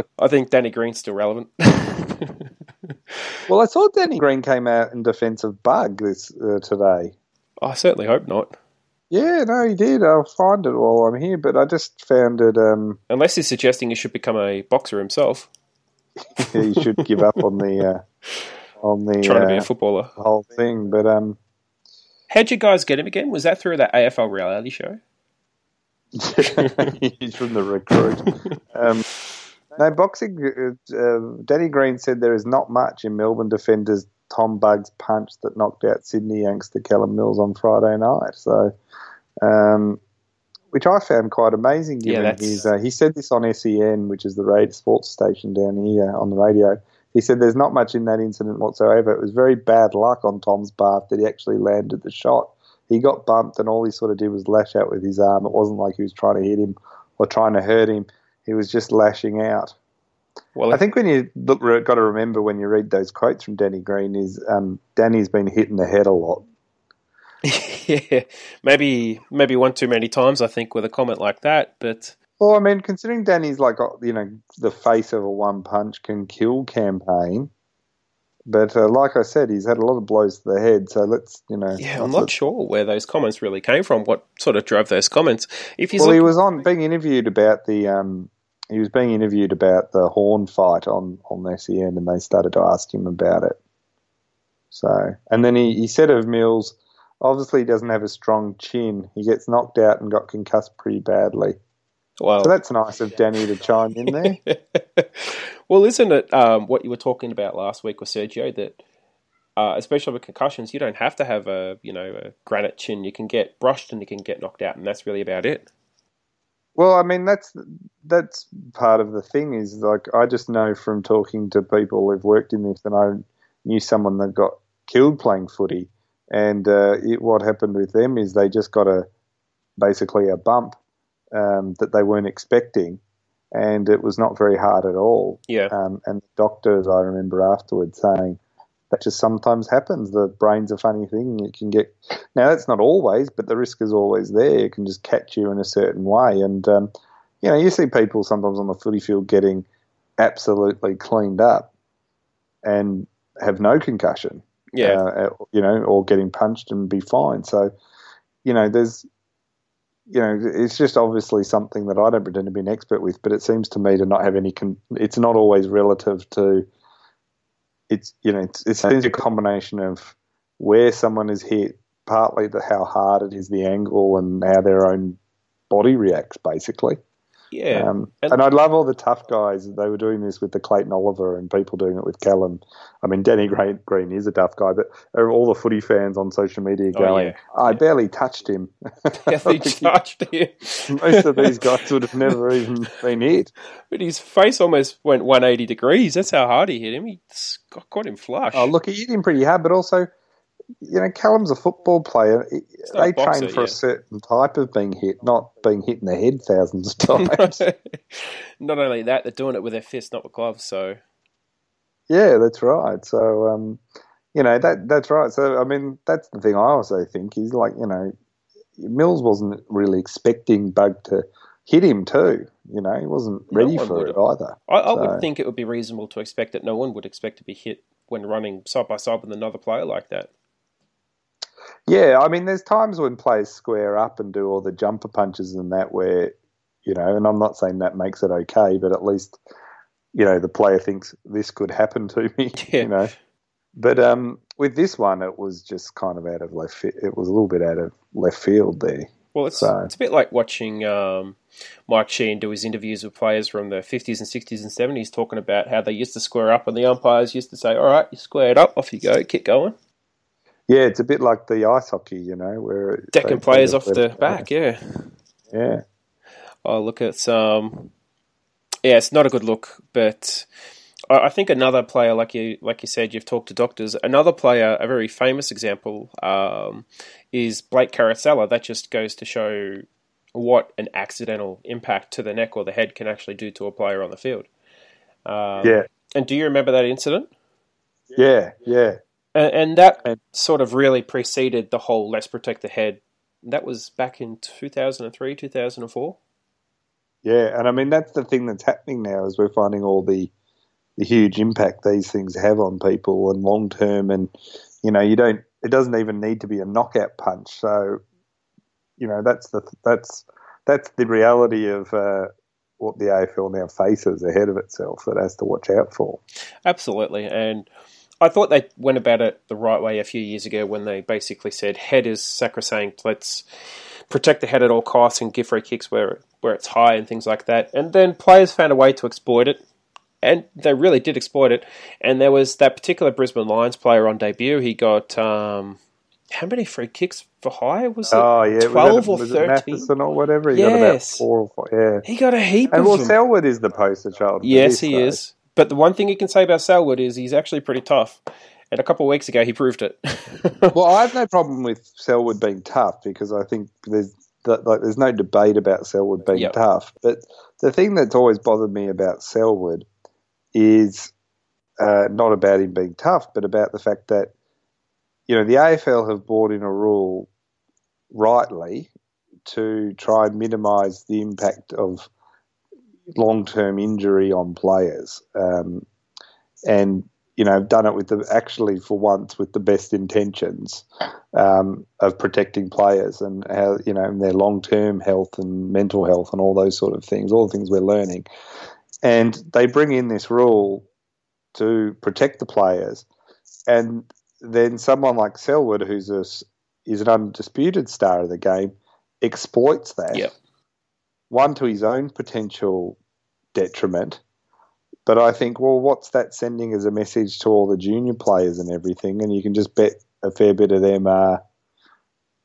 I think Danny Green's still relevant. well, I saw Danny Green came out in defence of Bugg this uh, today. I certainly hope not. Yeah, no, he did. I'll find it while I'm here, but I just found it. Um, Unless he's suggesting he should become a boxer himself. he should give up on the uh, on the trying to be uh, a footballer. whole thing. But um, how'd you guys get him again? Was that through that AFL reality show? he's from the recruit. um, no, boxing. Uh, uh, Danny Green said there is not much in Melbourne defenders Tom Bugg's punch that knocked out Sydney youngster Callum Mills on Friday night. So, um, which I found quite amazing. Given Yeah, his, uh, he said this on SEN, which is the radio sports station down here on the radio. He said there's not much in that incident whatsoever. It was very bad luck on Tom's part that he actually landed the shot. He got bumped, and all he sort of did was lash out with his arm. It wasn't like he was trying to hit him or trying to hurt him. He was just lashing out. Well, I think when you look, got to remember when you read those quotes from Danny Green is um, Danny's been hit in the head a lot. yeah, maybe maybe one too many times. I think with a comment like that, but Well, I mean, considering Danny's like uh, you know the face of a one punch can kill campaign, but uh, like I said, he's had a lot of blows to the head. So let's you know. yeah, I'm not sure where those comments really came from. What sort of drove those comments? If he's Well, he was on being interviewed about the. Um, he was being interviewed about the Horn fight on on SEN, and they started to ask him about it. So, and then he, he said of Mills, obviously he doesn't have a strong chin. He gets knocked out and got concussed pretty badly. well, So that's nice of Danny to chime in there. well, isn't it um, what you were talking about last week with Sergio that, uh, especially with concussions, you don't have to have a you know a granite chin. You can get brushed and you can get knocked out, and that's really about it. Well, I mean that's that's part of the thing is like I just know from talking to people who've worked in this, and I knew someone that got killed playing footy, and uh, it, what happened with them is they just got a basically a bump um, that they weren't expecting, and it was not very hard at all. Yeah, Um, and the doctors, I remember afterwards saying that just sometimes happens. The brain's a funny thing. It can get now. That's not always, but the risk is always there. It can just catch you in a certain way. And um, you know, you see people sometimes on the footy field getting absolutely cleaned up and have no concussion. yeah, Uh, you know, or getting punched and be fine. So, you know, there's. You know, it's just obviously something that I don't pretend to be an expert with, but it seems to me to not have any. Con- it's not always relative to it's you know it's, it's a combination of where someone is hit, partly the how hard it is, the angle, and how their own body reacts, basically. Yeah. Um, And- and I love all the tough guys. They were doing this with the Clayton Oliver and people doing it with Callum. I mean, Danny Green, Green is a tough guy, but all the footy fans on social media Oh, going, yeah. I barely touched him. yeah, they charged him. Most of these guys would have never even been hit. But his face almost went 180 degrees. That's how hard he hit him. He got him flush. Oh, look, he hit him pretty hard, but also, you know, Callum's a football player. A They boxer, train for yeah. a certain type of being hit, not being hit in the head thousands of times. Not only that, they're doing it with their fists, not with gloves. So yeah, that's right. So, um, you know, that that's right. So, I mean, that's the thing I also think is like, you know, Mills wasn't really expecting Bugg to hit him too. You know, he wasn't ready for it either. I, I So- would think it would be reasonable to expect that no one would expect to be hit when running side by side with another player like that. Yeah, I mean, there's times when players square up and do all the jumper punches and that where, you know, and I'm not saying that makes it okay, but at least, you know, the player thinks this could happen to me, Yeah. you know. But um, with this one, it was just kind of out of left. Fi- it was a little bit out of left field there. Well, it's So- it's a bit like watching um, Mike Sheahan do his interviews with players from the 50s and 60s and 70s, talking about how they used to square up, and the umpires used to say, "All right, you squared up, off you go, keep going." Yeah, it's a bit like the ice hockey, you know, where Decking players off the back, yeah. Yeah, Oh, look, it's um, yeah, it's not a good look. But I, I think another player, like you, like you said, you've talked to doctors. Another player, a very famous example, um, is Blake Caracella. That just goes to show what an accidental impact to the neck or the head can actually do to a player on the field. Um, yeah, And do you remember that incident? yeah, yeah. And, and that And- sort of really preceded the whole "Let's protect the head." That was back in two thousand and three, two thousand and four. Yeah, and I mean that's the thing that's happening now is we're finding all the the huge impact these things have on people and long term, and you know you don't. It doesn't even need to be a knockout punch. So, you know that's the that's that's the reality of uh, what the AFL now faces ahead of itself that it has to watch out for. Absolutely, and I thought they went about it the right way a few years ago when they basically said head is sacrosanct. Let's protect the head at all costs and give free kicks where where it's high and things like that. And then players found a way to exploit it, and they really did exploit it. And there was that particular Brisbane Lions player on debut. He got um, how many free kicks for high? Was it Oh yeah, twelve or thirteen? Or whatever? He got about Yes. four or five. Yeah, He got a heap and well, them. Selwood is the poster child. Yes, this, he is. But the one thing you can say about Selwood is he's actually pretty tough. And a couple of weeks ago, he proved it. Well, I have no problem with Selwood being tough because I think there's like there's no debate about Selwood being Yep. tough. But the thing that's always bothered me about Selwood is uh, not about him being tough, but about the fact that you know the AFL have brought in a rule rightly to try and minimise the impact of long-term injury on players, um, and you know done it with the actually for once with the best intentions um, of protecting players and how you know and their long-term health and mental health and all those sort of things, all the things we're learning, and they bring in this rule to protect the players, and then someone like Selwood, who's a is an undisputed star of the game, exploits that. Yep. One to his own potential detriment, but I think, well, what's that sending as a message to all the junior players and everything? And you can just bet a fair bit of them are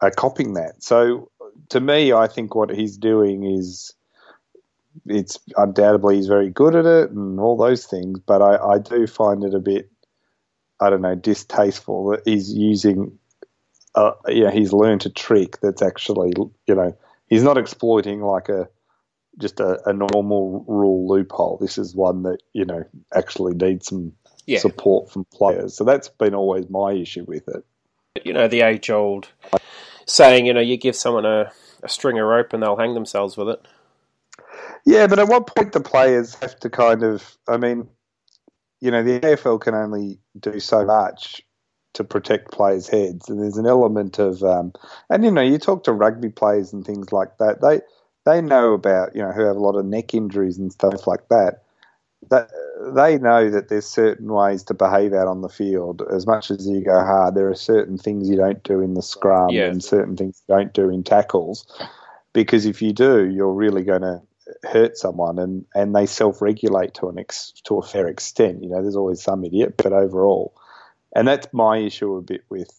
are copying that. So to me, I think what he's doing is it's undoubtedly he's very good at it and all those things, but I, I do find it a bit I don't know distasteful that he's using uh, yeah he's learned a trick that's actually you know he's not exploiting like a just a, a normal rule loophole. This is one that you know actually needs some yeah. support from players. So that's been always my issue with it. you know, the age old saying, you know, you give someone a, a string of rope and they'll hang themselves with it. Yeah, but at what point the players have to kind of? I mean, you know, the AFL can only do so much to protect players' heads, and there's an element of, um, and you know, you talk to rugby players and things like that. They they know about you know who have a lot of neck injuries and stuff like that. That they know that there's certain ways to behave out on the field. As much as you go hard, there are certain things you don't do in the scrum Yeah. and certain things you don't do in tackles, because if you do, you're really going to hurt someone, and, and they self-regulate to an ex, to a fair extent. You know, there's always some idiot, but overall, and that's my issue a bit with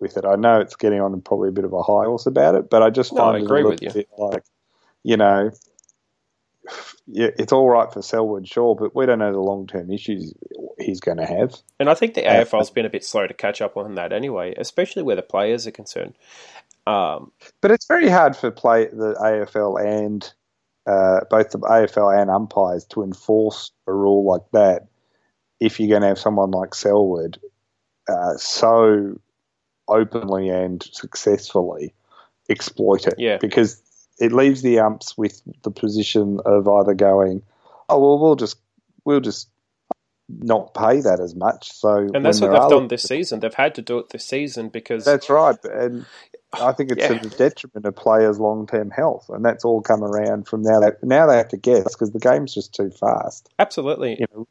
with it. I know it's getting on probably a bit of a high horse about it, but I just No, find it a little bit like, you know, yeah, it's all right for Selwood, sure, but we don't know the long-term issues he's going to have. And I think the Yeah. AFL's been a bit slow to catch up on that anyway, especially where the players are concerned. Um, But it's very hard for play the AFL and uh, both the AFL and umpires to enforce a rule like that if you're going to have someone like Selwood uh, so openly and successfully exploit it. Yeah. Because it leaves the umps with the position of either going, oh well, we'll just we'll just not pay that as much. So and that's what they've done this season. They've had to do it this season because That's right, and I think it's Yeah. to the detriment of players' long-term health, and that's all come around from now. They, now they have to guess because the game's just too fast. absolutely. You know,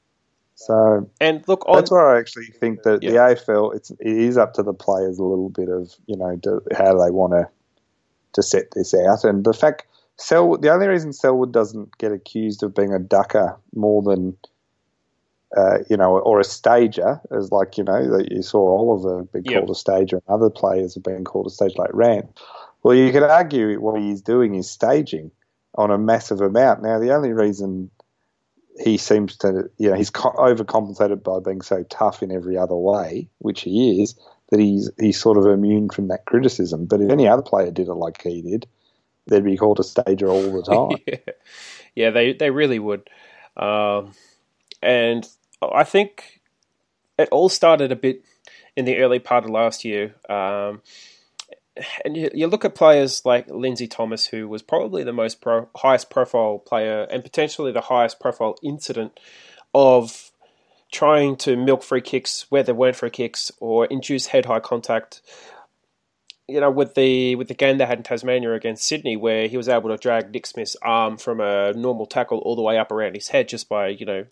so And look, on, that's where I actually think that the Yeah. AFL it's it is up to the players a little bit of you know how they want to to set this out, and the fact Selwood the only reason Selwood doesn't get accused of being a ducker more than uh, you know, or a stager, as like you know that you saw Oliver being Yep. called a stager, and other players have been called a stage like Rand. Well, you could argue what he's doing is staging on a massive amount. Now, the only reason he seems to, you know, he's co- overcompensated by being so tough in every other way, which he is, that he's he's sort of immune from that criticism. But if any other player did it like he did, they'd be called a stager all the time. yeah. yeah, they they really would. Um, and I think it all started a bit in the early part of last year. Um, and you, you, look at players like Lindsay Thomas, who was probably the most pro, highest profile player and potentially the highest profile incident of trying to milk free kicks where there weren't free kicks or induce head high contact. You know, with the with the game they had in Tasmania against Sydney, where he was able to drag Nick Smith's arm from a normal tackle all the way up around his head just by you know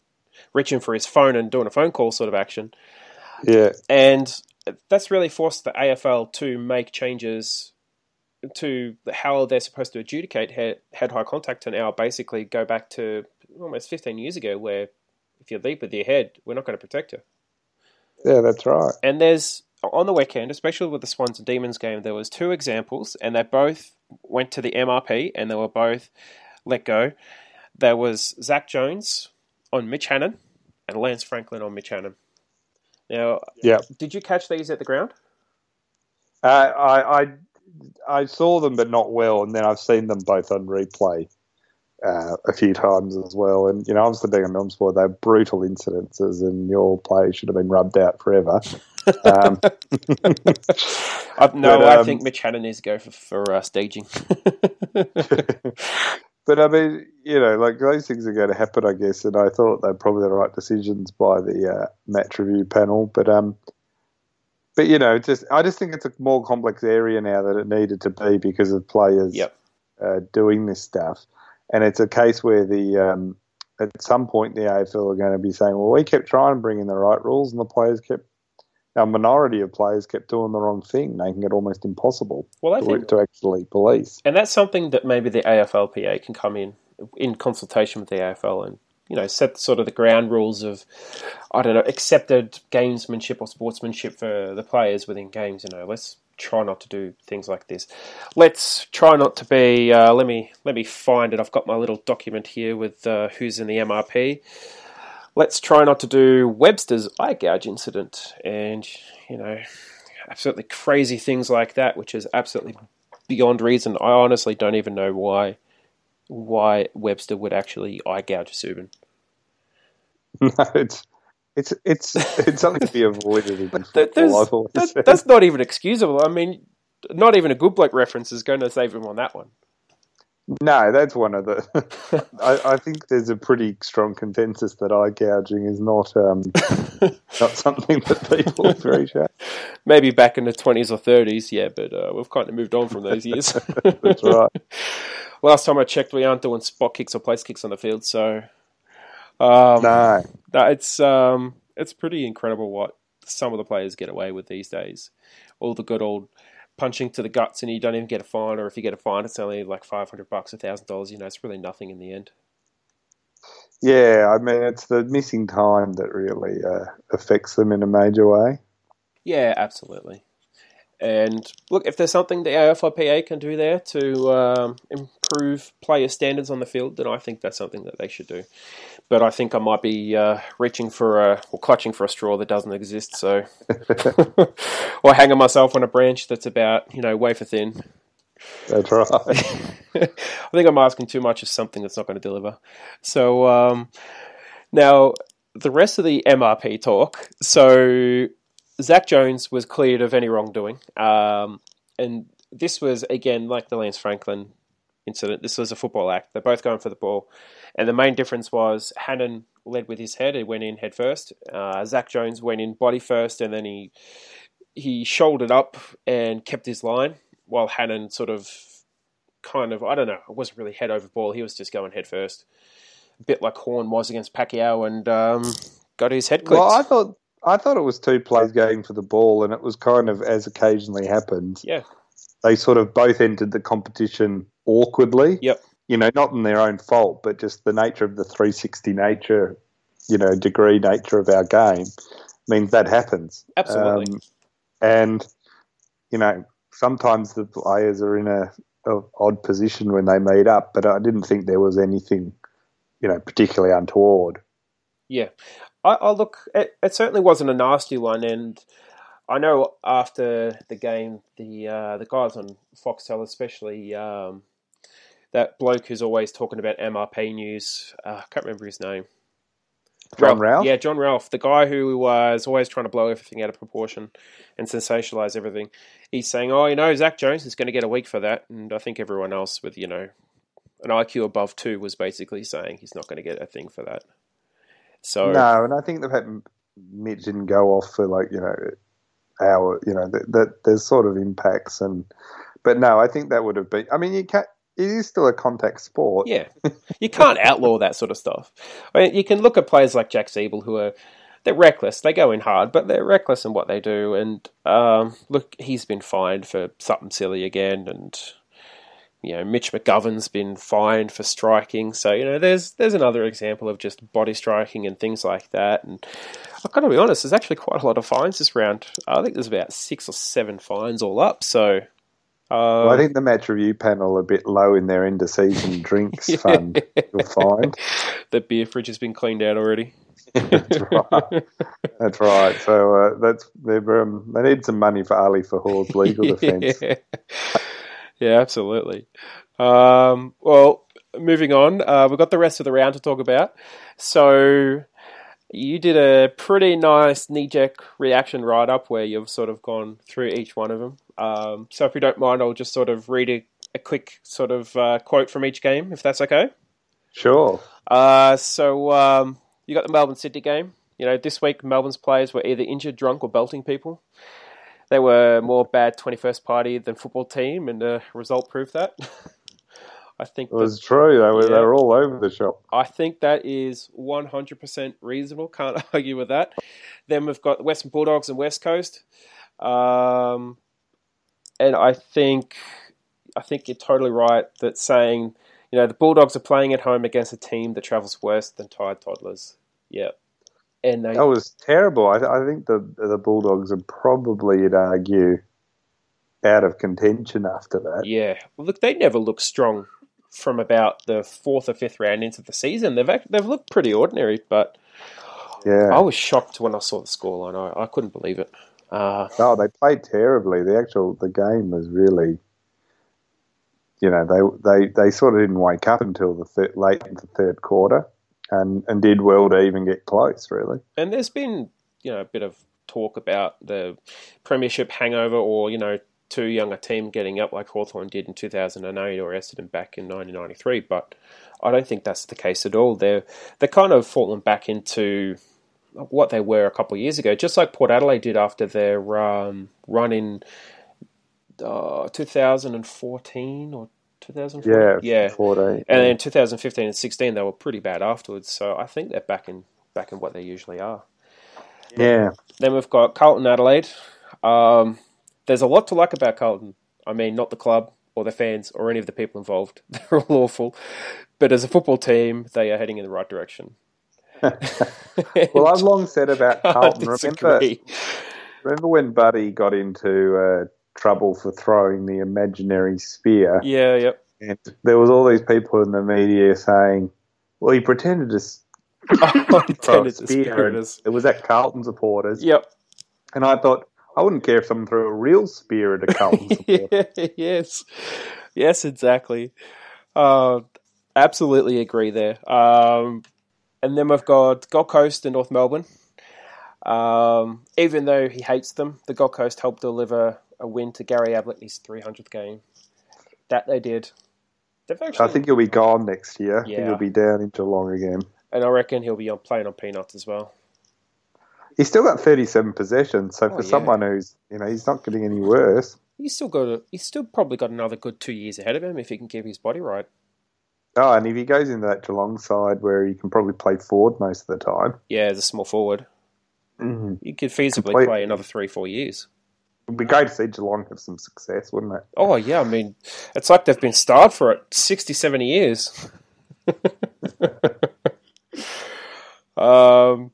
reaching for his phone and doing a phone call sort of action. Yeah, and that's really forced the AFL to make changes to how they're supposed to adjudicate head, head high contact and now basically go back to almost 15 years ago where if you leap with your head, we're not going to protect you. Yeah, that's right. And there's on the weekend, especially with the Swans and Demons game, there was two examples, and they both went to the MRP, and they were both let go. There was Zach Jones on Mitch Hannan and Lance Franklin on Mitch Hannan. Now, yeah, did you catch these at the ground? Uh, I, I I saw them, but not well, and then I've seen them both on replay uh, a few times as well. And you know, obviously being a Melbourne sport, they're brutal incidences, and your play should have been rubbed out forever. um, I, no, but, um, I think Mitch needs to go for, for uh, staging. but I mean, you know, like those things are going to happen, I guess. And I thought they're probably the right decisions by the uh, match review panel. But um, but you know, just I just think it's a more complex area now that it needed to be because of players yep. uh, doing this stuff and it's a case where the um, at some point the AFL are going to be saying, well, we kept trying to bring in the right rules, and the players kept. A minority of players kept doing the wrong thing, making it almost impossible well, I to, think, to actually police. And that's something that maybe the AFLPA can come in in consultation with the AFL and you know set sort of the ground rules of I don't know accepted gamesmanship or sportsmanship for the players within games. You know, let's try not to do things like this. Let's try not to be. Uh, let me let me find it. I've got my little document here with uh, who's in the MRP. Let's try not to do Webster's eye gouge incident, and you know, absolutely crazy things like that, which is absolutely beyond reason. I honestly don't even know why why Webster would actually eye gouge Subin. No, it's it's it's it's something to be avoided. That, that's not even excusable. I mean, not even a good bloke reference is going to save him on that one. No, that's one of the. I, I, think there's a pretty strong consensus that eye gouging is not um, not something that people appreciate. Maybe back in the twenties or thirties, yeah, but uh, we've kind of moved on from those years. that's right. Last time I checked, we aren't doing spot kicks or place kicks on the field, so um, no, it's um, it's pretty incredible what some of the players get away with these days. All the good old punching to the guts, and you don't even get a fine, or if you get a fine, it's only like five hundred bucks, a thousand dollars. You know, it's really nothing in the end. Yeah, I mean, it's the missing time that really uh, affects them in a major way. Yeah, absolutely. And look, if there's something the AFLPA can do there to um, improve player standards on the field, then I think that's something that they should do. But I think I might be uh, reaching for a or clutching for a straw that doesn't exist. So, or hanging myself on a branch that's about you know wafer thin. That's right. I think I'm asking too much of something that's not going to deliver. So um, now the rest of the MRP talk. So Zach Jones was cleared of any wrongdoing, um, and this was again like the Lance Franklin incident. This was a football act. They're both going for the ball, and the main difference was Hannan led with his head. He went in head first. Uh, Zach Jones went in body first, and then he he shouldered up and kept his line, while Hannan sort of kind of I don't know. It wasn't really head over ball. He was just going head first, a bit like Horn was against Pacquiao, and um, got his head clipped. Well, I thought I thought it was two players going for the ball, and it was kind of as occasionally happens. Yeah, they sort of both entered the competition awkwardly. Yep. You know, not in their own fault, but just the nature of the 360 nature, you know, degree nature of our game means that happens. Absolutely. Um, and you know, sometimes the players are in a, a odd position when they meet up, but I didn't think there was anything, you know, particularly untoward. Yeah, I, I look. It, it, certainly wasn't a nasty one, and I know after the game, the uh, the guys on Foxtel, especially um, that bloke who's always talking about MRP news. Uh, I can't remember his name. John Ralph? Yeah, John Ralph, the guy who was always trying to blow everything out of proportion and sensationalize everything. He's saying, "Oh, you know, Zach Jones is going to get a week for that," and I think everyone else with you know an IQ above two was basically saying he's not going to get a thing for that. So No, and I think the fact Mitch didn't go off for like you know hour, you know that, that there's sort of impacts and, but no, I think that would have been. I mean, you can't. It is still a contact sport. Yeah, you can't outlaw that sort of stuff. I mean, you can look at players like Jack Ziebell who are they're reckless. They go in hard, but they're reckless in what they do. And um, look, he's been fined for something silly again, and you know Mitch McGovern's been fined for striking. So you know, there's there's another example of just body striking and things like that. And I've got to be honest, there's actually quite a lot of fines this round. I think there's about six or seven fines all up. So. Well, Uh, I think the match review panel are a bit low in their end of season drinks fund. You'll find the beer fridge has been cleaned out already. that's right. That's right. So uh, that's they um, they need some money for Ali Fahour's legal defence. yeah. yeah, absolutely. Um, well, moving on, uh, we've got the rest of the round to talk about. So, you did a pretty nice knee jerk reaction write up where you've sort of gone through each one of them. Um, so, if you don't mind, I'll just sort of read a, a quick sort of uh, quote from each game, if that's okay. Sure. Uh, so um, you got the Melbourne Sydney game. You know, this week Melbourne's players were either injured, drunk, or belting people. They were more bad 21st party than football team, and the result proved that. I think It was true. They were Yeah. they were all over the shop. I think that is 100% reasonable. Can't argue with that. Then we've got Western Bulldogs and West Coast. Um, and I think I think you're totally right that saying, you know, the Bulldogs are playing at home against a team that travels worse than tired toddlers. Yeah. And they That was terrible. I, I think the the Bulldogs are probably, you'd argue, out of contention after that. Yeah, well, look, they never look strong from about the fourth or fifth round into the season. They've act- they've looked pretty ordinary, but Yeah. I was shocked when I saw the scoreline. I, I couldn't believe it. Uh, No, they played terribly. The actual the game was really, you know, they they, they sort of didn't wake up until the thir- late the third quarter, and and did well to even get close. Really, and there's been you know a bit of talk about the premiership hangover, or you know too young a team getting up like Hawthorn did in 2008 or Essendon back in 1993. But I don't think that's the case at all. They're they're kind of fallen back into what they were a couple of years ago, just like Port Adelaide did after their um, run in uh, 2014 or 2014. yeah, yeah. And then 2015 and 16, they were pretty bad afterwards. So I think they're back in back in what they usually are. yeah, Then we've got Carlton Adelaide. Um, there's a lot to like about Carlton. I mean, not the club or the fans or any of the people involved. They're all awful. But as a football team, they are heading in the right direction. Well, I've long said about Carlton. Remember, remember when Buddy got into uh, trouble for throwing the imaginary spear, Yeah, yep. and there was all these people in the media saying, "Well, he pretended to s- I throw a spear." It was at Carlton supporters, Yep. and I thought I wouldn't care if someone threw a real spear at a Carlton supporter. yes, yes, exactly. Uh, absolutely agree there. Um, and then we've got Gold Coast and North Melbourne. Um, even though he hates them, the Gold Coast helped deliver a win to Gary Ablett in his 300th game. That they did. Actually, I think he'll be gone next year. I think Yeah. he'll be down in Geelong again. and I reckon he'll be on playing on peanuts as well. He's still got 37 possessions, so Oh, for yeah. someone who's, you know, he's not getting any worse. He's still got. A, he's still probably got another good two years ahead of him if he can keep his body right. Oh, and if he goes into that Geelong side where he can probably play forward most of the time, Yeah, as a small forward, mm-hmm. he could feasibly Complete- play another three, four years. it'd be great to see Geelong have some success, wouldn't it? Oh yeah, I mean, it's like they've been starved for it 60, 70 years. um,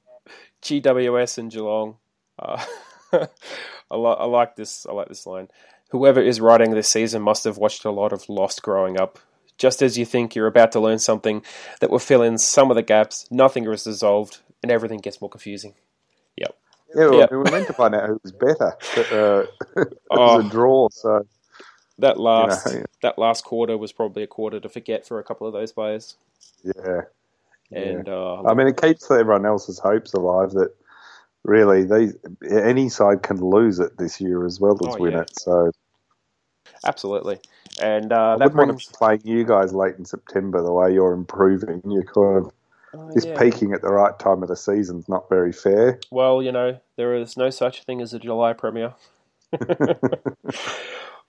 GWS and Geelong. Uh, I, li- I like this. I like this line. Whoever is writing this season must have watched a lot of Lost growing up. Just as you think you're about to learn something that will fill in some of the gaps, nothing is resolved, and everything gets more confusing. Yep. Yeah, well, Yeah. we were meant to find out who was better. But, uh, it Oh. was a draw, so that last know. that last quarter was probably a quarter to forget for a couple of those players. Yeah. And uh, I mean, it keeps everyone else's hopes alive that really these any side can lose it this year as well as Oh, win yeah. it. So absolutely. And uh, I that wouldn't brings to playing you guys late in September the way you're improving. You're kind of uh, just yeah. peaking at the right time of the season's not very fair. Well, you know, there is no such thing as a July premier.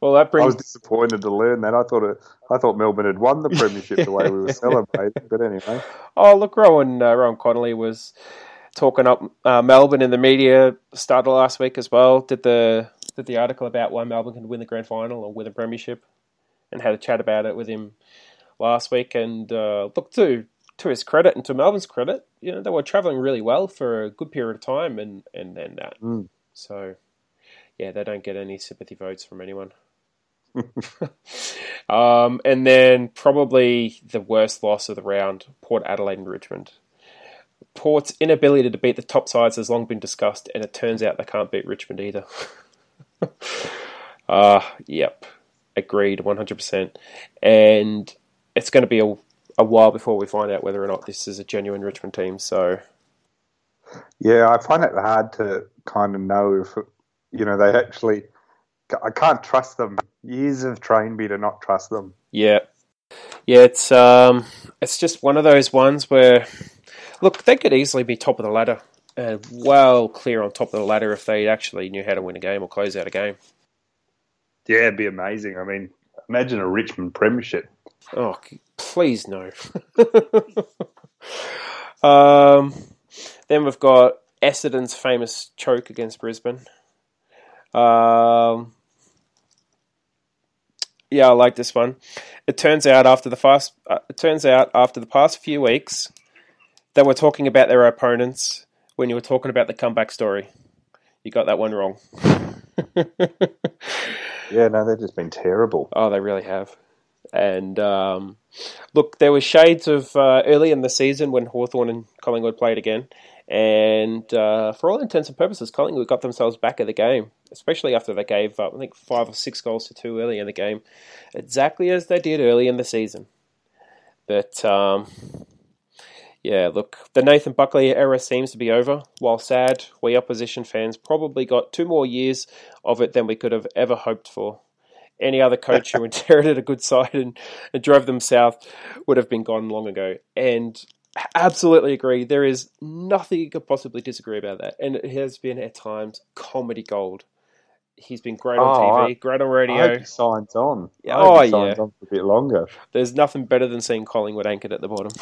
well, that brings. I was disappointed to learn that. I thought it, I thought Melbourne had won the premiership the way we were celebrating. But anyway, Oh, look, Rohan uh, Rohan Connolly was talking up uh, Melbourne in the media started last week as well. Did the did the article about why Melbourne can win the grand final or win the premiership, and had a chat about it with him last week. And uh, look, to to his credit and to Melbourne's credit, you know they were travelling really well for a good period of time, and and then that. Mm. So, yeah, they don't get any sympathy votes from anyone. um, and then probably the worst loss of the round, Port Adelaide and Richmond. Port's inability to beat the top sides has long been discussed, and it turns out they can't beat Richmond either. uh, yep, agreed, 100%. And it's going to be a, a while before we find out whether or not this is a genuine Richmond team. So, yeah, I find it hard to kind of know if you know they actually. I can't trust them. Years have trained me to not trust them. Yeah, yeah. It's um, it's just one of those ones where, look, they could easily be top of the ladder, and well clear on top of the ladder if they actually knew how to win a game or close out a game. Yeah, it'd be amazing. I mean, imagine a Richmond premiership. Oh, please no. um, then we've got Essendon's famous choke against Brisbane. Um, yeah, I like this one. It turns out after the fast, uh, it turns out after the past few weeks, they were talking about their opponents when you were talking about the comeback story. You got that one wrong. Yeah, no, they've just been terrible. Oh, they really have. And um, look, there were shades of uh, early in the season when Hawthorn and Collingwood played again. And uh, for all intents and purposes, Collingwood got themselves back at the game, especially after they gave up, I think, five or six goals to two early in the game, exactly as they did early in the season. But um, yeah, look, the Nathan Buckley era seems to be over. While sad, we opposition fans probably got two more years of it than we could have ever hoped for. Any other coach who inherited a good side and, and drove them south would have been gone long ago. And absolutely agree. There is nothing you could possibly disagree about that. And it has been at times comedy gold. He's been great on Oh, TV, I- great on I radio. hope he signs on. Yeah, I oh, he signs yeah. on for a bit longer. There's nothing better than seeing Collingwood anchored at the bottom.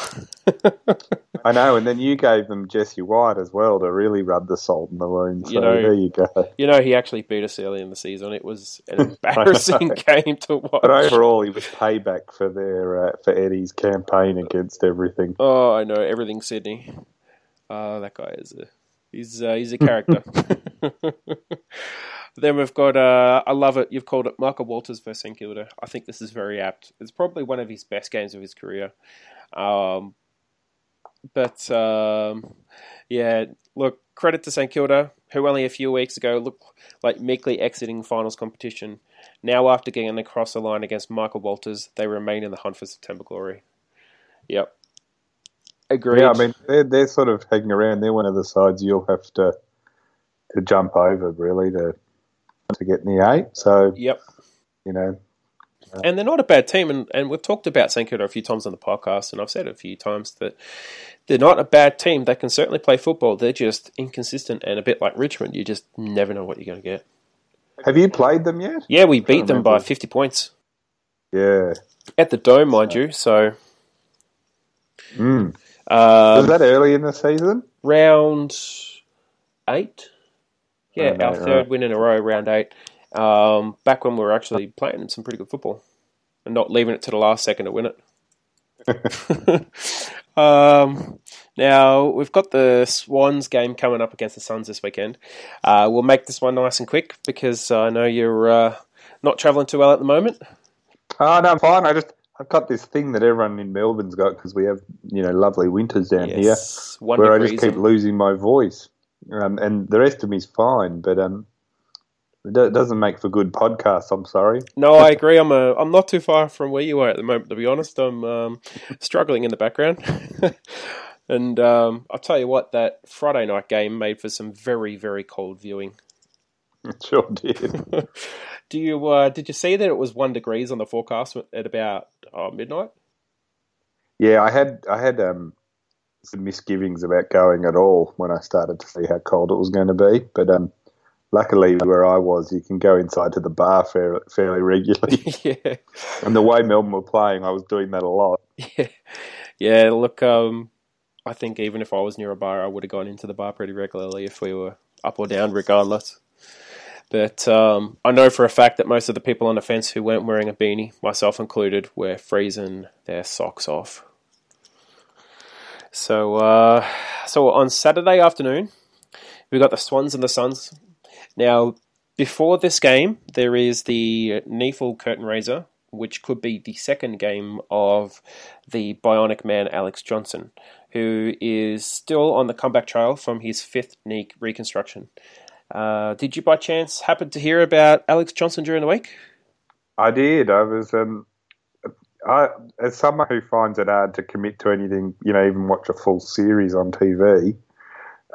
I know, and then you gave them Jesse White as well to really rub the salt in the wound. So You know- there you go. You know, he actually beat us early in the season. It was an embarrassing game to watch. But overall, he was payback for their uh, for Eddie's campaign against everything. Oh, I know everything, Sydney. Oh, that guy is a he's uh, he's a character. then we've got uh, I love it. You've called it Michael Walters versus St Kilda. I think this is very apt. It's probably one of his best games of his career. Um, but um, yeah, look, credit to St Kilda, who only a few weeks ago looked like meekly exiting finals competition. Now, after getting across the line against Michael Walters, they remain in the hunt for September glory. Yep. Agreed. Yeah, I mean they're they're sort of hanging around. They're one of the sides you'll have to to jump over really to to get in the eight. So Yep. you know, And they're not a bad team, and, and we've talked about St Kilda a few times on the podcast, and I've said a few times that they're not a bad team. They can certainly play football. They're just inconsistent and a bit like Richmond. You just never know what you're going to get. have you played them yet? Yeah, we beat them by 50 points Yeah. at the Dome, mind you. So Mm. Was um, that early in the season? round eight. Yeah, our third right. win in a row, round eight. Um, back when we were actually playing some pretty good football and not leaving it to the last second to win it. um, now we've got the Swans game coming up against the Suns this weekend. Uh, we'll make this one nice and quick because I know you're uh, not travelling too well at the moment. Oh no, I'm fine. I just I've got this thing that everyone in Melbourne's got because we have you know lovely winters down here one where I just keep losing my voice, um, and the rest of me's fine. But um, It doesn't make for good podcasts. I'm sorry. No, I agree. I'm a, I'm not too far from where you are at the moment. To be honest, I'm um, struggling in the background. and um, I'll tell you what, that Friday night game made for some very very cold viewing. It sure did. Do you uh, did you see that it was one degrees on the forecast at about oh, midnight? yeah, I had I had um, some misgivings about going at all when I started to see how cold it was going to be, but um, luckily where I was, you can go inside to the bar fair, fairly regularly. yeah, and the way Melbourne were playing, I was doing that a lot. yeah, yeah. Look, um, I think even if I was near a bar, I would have gone into the bar pretty regularly if we were up or down, regardless. But um, I know for a fact that most of the people on the fence who weren't wearing a beanie, myself included, were freezing their socks off. So, uh, so on Saturday afternoon, we got the Swans and the Suns. Now, before this game, there is the NEAFL curtain raiser, which could be the second game of the Bionic Man Alex Johnson, who is still on the comeback trail from his fifth knee reconstruction. Uh, did you by chance happen to hear about Alex Johnson during the week? I did. I was um, I as someone who finds it hard to commit to anything, you know, even watch a full series on TV.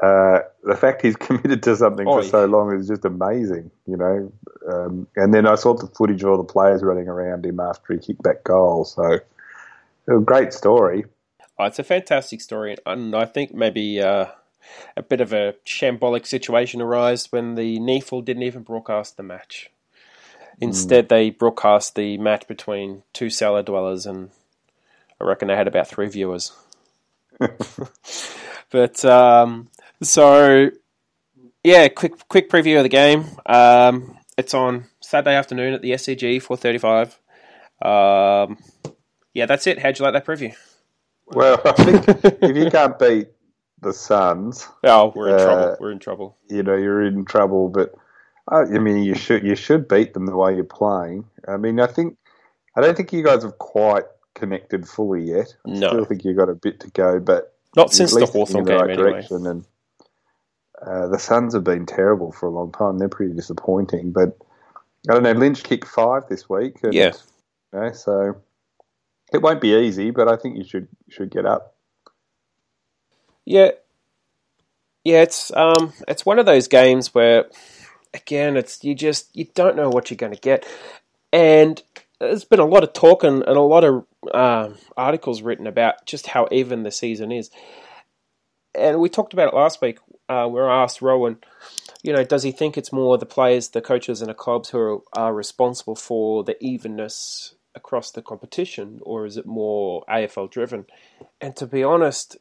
Uh, the fact he's committed to something Oh, for so long is just amazing, you know. Um, and then I saw the footage of all the players running around him after he kicked that goal. So, a great story. Oh, it's a fantastic story, and I think maybe uh, a bit of a shambolic situation arose when the NEAFL didn't even broadcast the match. Instead, they broadcast the match between two cellar dwellers, and I reckon they had about three viewers. but um, so, yeah, quick quick preview of the game. Um, it's on Saturday afternoon at the SCG, four thirty five. Um, yeah, that's it. How'd you like that preview? Well, I think if you can't beat the Suns, Oh, we're in Uh, trouble. We're in trouble. you know you're in trouble. But uh, I mean, you should you should beat them the way you're playing. I mean, I think I don't think you guys have quite connected fully yet. I No. still think you've got a bit to go, but Not since the Hawthorn game, right anyway. direction. And uh, the Suns have been terrible for a long time. They're pretty disappointing. But I don't know. Lynch kicked five this week. And, Yeah. You know, so it won't be easy, but I think you should should get up. Yeah, yeah. It's um, it's one of those games where, again, it's you just you don't know what you're going to get, and there's been a lot of talk and, and a lot of um, articles written about just how even the season is, and we talked about it last week. Uh, where I asked Rohan, you know, does he think it's more the players, the coaches, and the clubs who are, are responsible for the evenness across the competition, or is it more AFL driven? And to be honest,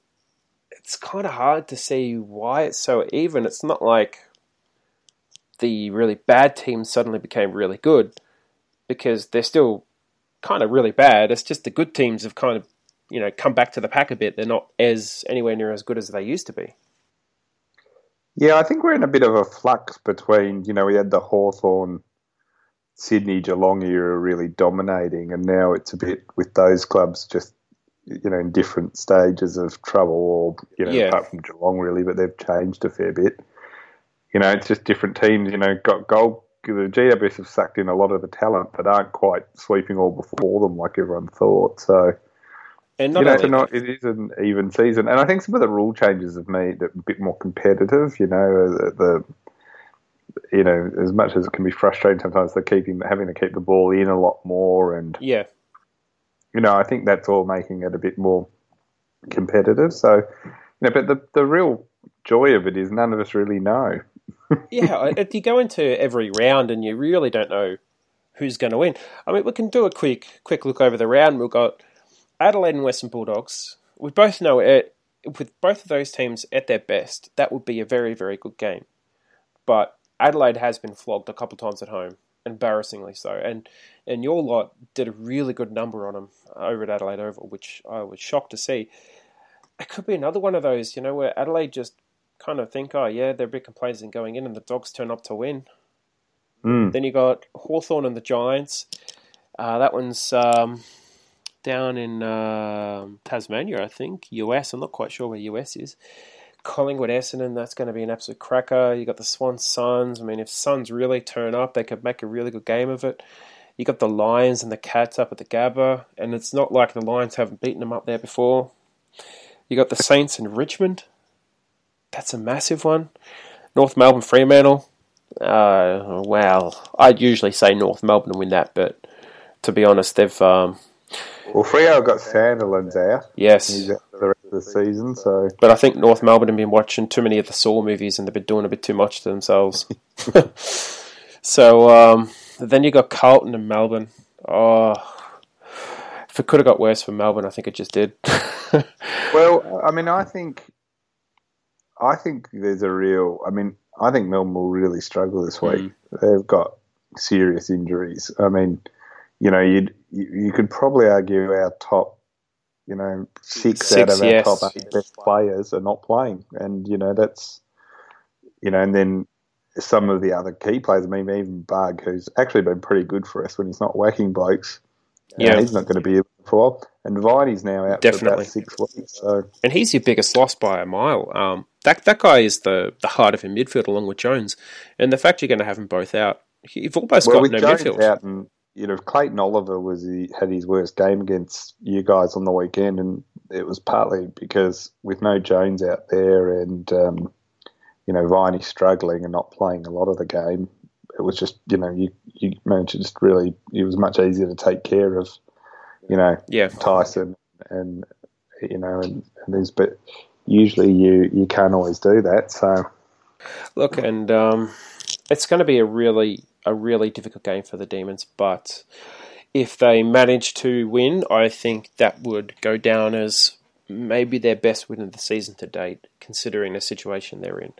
it's kind of hard to see why it's so even. It's not like the really bad teams suddenly became really good because they're still kind of really bad. It's just the good teams have kind of, you know, come back to the pack a bit. They're not as anywhere near as good as they used to be. Yeah, I think we're in a bit of a flux between, you know, we had the Hawthorn, Sydney, Geelong era really dominating, and now it's a bit with those clubs just, you know, in different stages of trouble, or, you know, Yeah. apart from Geelong really, but they've changed a fair bit. You know, it's just different teams, you know, got gold. The GWS have sucked in a lot of the talent, but aren't quite sweeping all before them like everyone thought. So, And you know, only not, it is an even season, and I think some of the rule changes have made it a bit more competitive. You know, uh, the, the you know, as much as it can be frustrating sometimes, they're keeping having to keep the ball in a lot more, and yeah, you know, I think that's all making it a bit more competitive. So, you know, but the the real joy of it is none of us really know. yeah. if you go into every round and you really don't know who's going to win. I mean, we can do a quick quick look over the round. We've got Adelaide and Western Bulldogs. We both know it with both of those teams at their best. That would be a very very good game. But Adelaide has been flogged a couple times at home, embarrassingly so. And and your lot did a really good number on them over at Adelaide Oval, which I was shocked to see. It could be another one of those, you know, where Adelaide just kind of think, oh yeah, they're a bit complacent going in, and the Dogs turn up to win. Mm. Then you got Hawthorn and the Giants. Uh, that one's um, down in um Tasmania, I think. US. I'm not quite sure where US is. Collingwood Essendon, that's going to be an absolute cracker. You got the Swan Suns. I mean, if Suns really turn up, they could make a really good game of it. You got the Lions and the Cats up at the Gabba, and it's not like the Lions haven't beaten them up there before. You got the Saints in Richmond. That's a massive one. North Melbourne Fremantle. Uh, well, I'd usually say North Melbourne win that, but to be honest, they've um, Well, Freo got Sandilands out. yes. He's the rest of the season, so But I think North Melbourne have been watching too many of the Saw movies and they've been doing a bit too much to themselves. so um, then you got Carlton and Melbourne. Oh, if it could have got worse for Melbourne, I think it just did. Well, I mean, I think, I think there's a real. I mean, I think Melbourne will really struggle this week. They've got serious injuries. I mean, you know, you'd you, you could probably argue our top, you know, six, out Six, of our top eight best players are not playing, and you know that's, you know, and then some of the other key players. I mean, even Bugg, who's actually been pretty good for us when he's not whacking blokes. Yeah. he's not going to be here for a while. And Viney's now out Definitely. for about six weeks. So and he's your biggest loss by a mile. Um, that that guy is the, the heart of your midfield along with Jones. And the fact you're going to have them both out, you've almost well, got no Jones midfield. out, and you know, Clayton Oliver was he had his worst game against you guys on the weekend, and it was partly because with no Jones out there, and um, you know, Viney struggling and not playing a lot of the game. It was just you know you you managed to just really it was much easier to take care of you know Yeah. Tyson and you know and, and these but usually you you can't always do that so Look, and um, it's going to be a really a really difficult game for the Demons, but if they manage to win, I think that would go down as maybe their best win of the season to date, considering the situation they're in,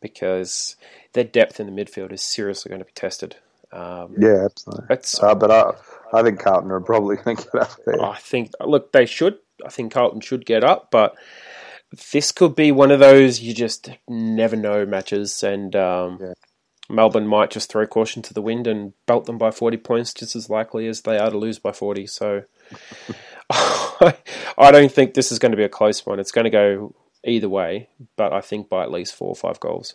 because their depth in the midfield is seriously going to be tested. Um, yeah absolutely uh, but I I think Carlton are probably going to get up there I think look they should. I think Carlton should get up, but this could be one of those you just never know matches, and um, Yeah. Melbourne might just throw caution to the wind and belt them by forty points, just as likely as they are to lose by forty. So I don't think this is going to be a close one. It's going to go either way, but I think by at least four or five goals.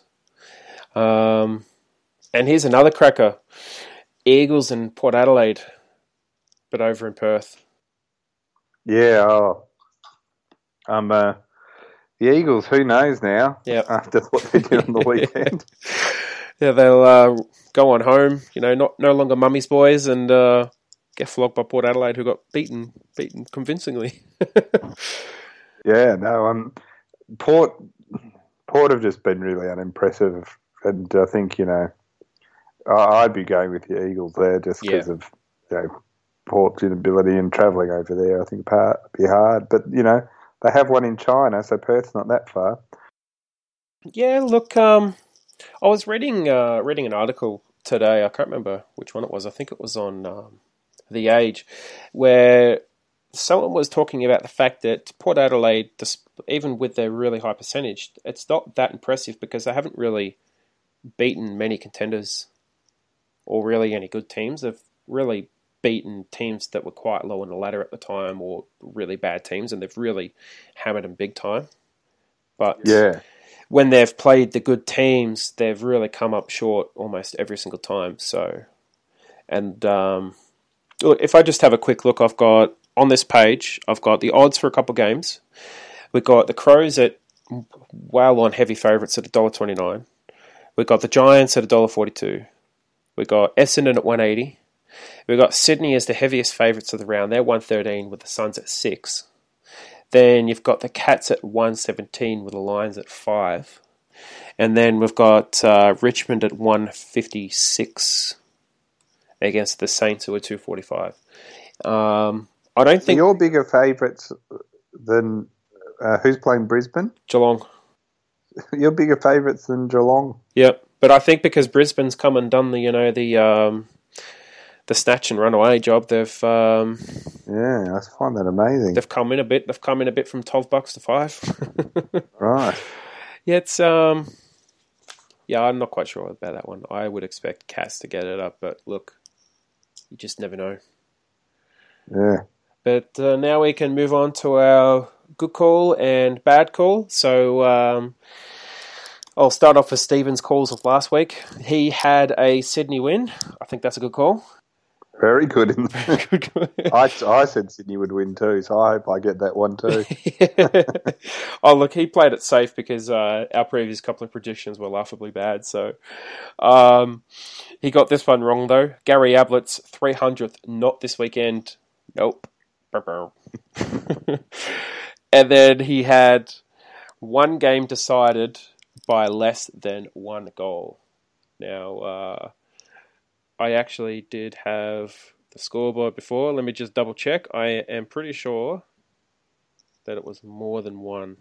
Um, and here's another cracker: Eagles and Port Adelaide, but over in Perth. Yeah. Oh. Um. Uh, the Eagles. Who knows now? Yep. After what they did on the weekend. Yeah, they'll uh, go on home. You know, not no longer mummy's boys, and uh, get flogged by Port Adelaide, who got beaten, beaten convincingly. yeah. No. Um. Port. Port have just been really unimpressive, and I think you know, I- I'd be going with the Eagles there just because Yeah. of you know Port's inability and travelling over there. I think part be hard, but you know they have one in China, so Perth's not that far. yeah, look, um, I was reading uh, reading an article today. I can't remember which one it was. I think it was on um, the Age, where someone was talking about the fact that Port Adelaide, even with their really high percentage, it's not that impressive because they haven't really beaten many contenders or really any good teams. They've really beaten teams that were quite low on the ladder at the time or really bad teams, and they've really hammered them big time. But Yeah. When they've played the good teams, they've really come up short almost every single time. So, and um, if I just have a quick look, I've got on this page, I've got the odds for a couple games. We've got the Crows at well on heavy favourites at $1.29. We've got the Giants at $1.42. We've got Essendon at 180. We've got Sydney as the heaviest favourites of the round. They're 113 with the Suns at 6. Then you've got the Cats at 117 with the Lions at 5. And then we've got uh, Richmond at 156 against the Saints who are 245. Um, I don't think You're bigger favourites than uh, who's playing Brisbane? Geelong. You're bigger favourites than Geelong. Yep, but I think because Brisbane's come and done the you know the um, the snatch and run away job, they've um, Yeah, I find that amazing. they've come in a bit. They've come in a bit from twelve bucks to five. Right. yeah, it's um, yeah, I'm not quite sure about that one. I would expect Cats to get it up, but look, you just never know. Yeah. But uh, now we can move on to our good call and bad call. So um, I'll start off with Stephen's calls of last week. He had a Sydney win. I think that's a good call. Very good. Good. I, I said Sydney would win too, so I hope I get that one too. oh, look, he played it safe because uh, our previous couple of predictions were laughably bad. So um, he got this one wrong, though. Gary Ablett's 300th, not this weekend. Nope. and then he had one game decided by less than one goal. Now, uh, I actually did have the scoreboard before. Let me just double check. I am pretty sure that it was more than one.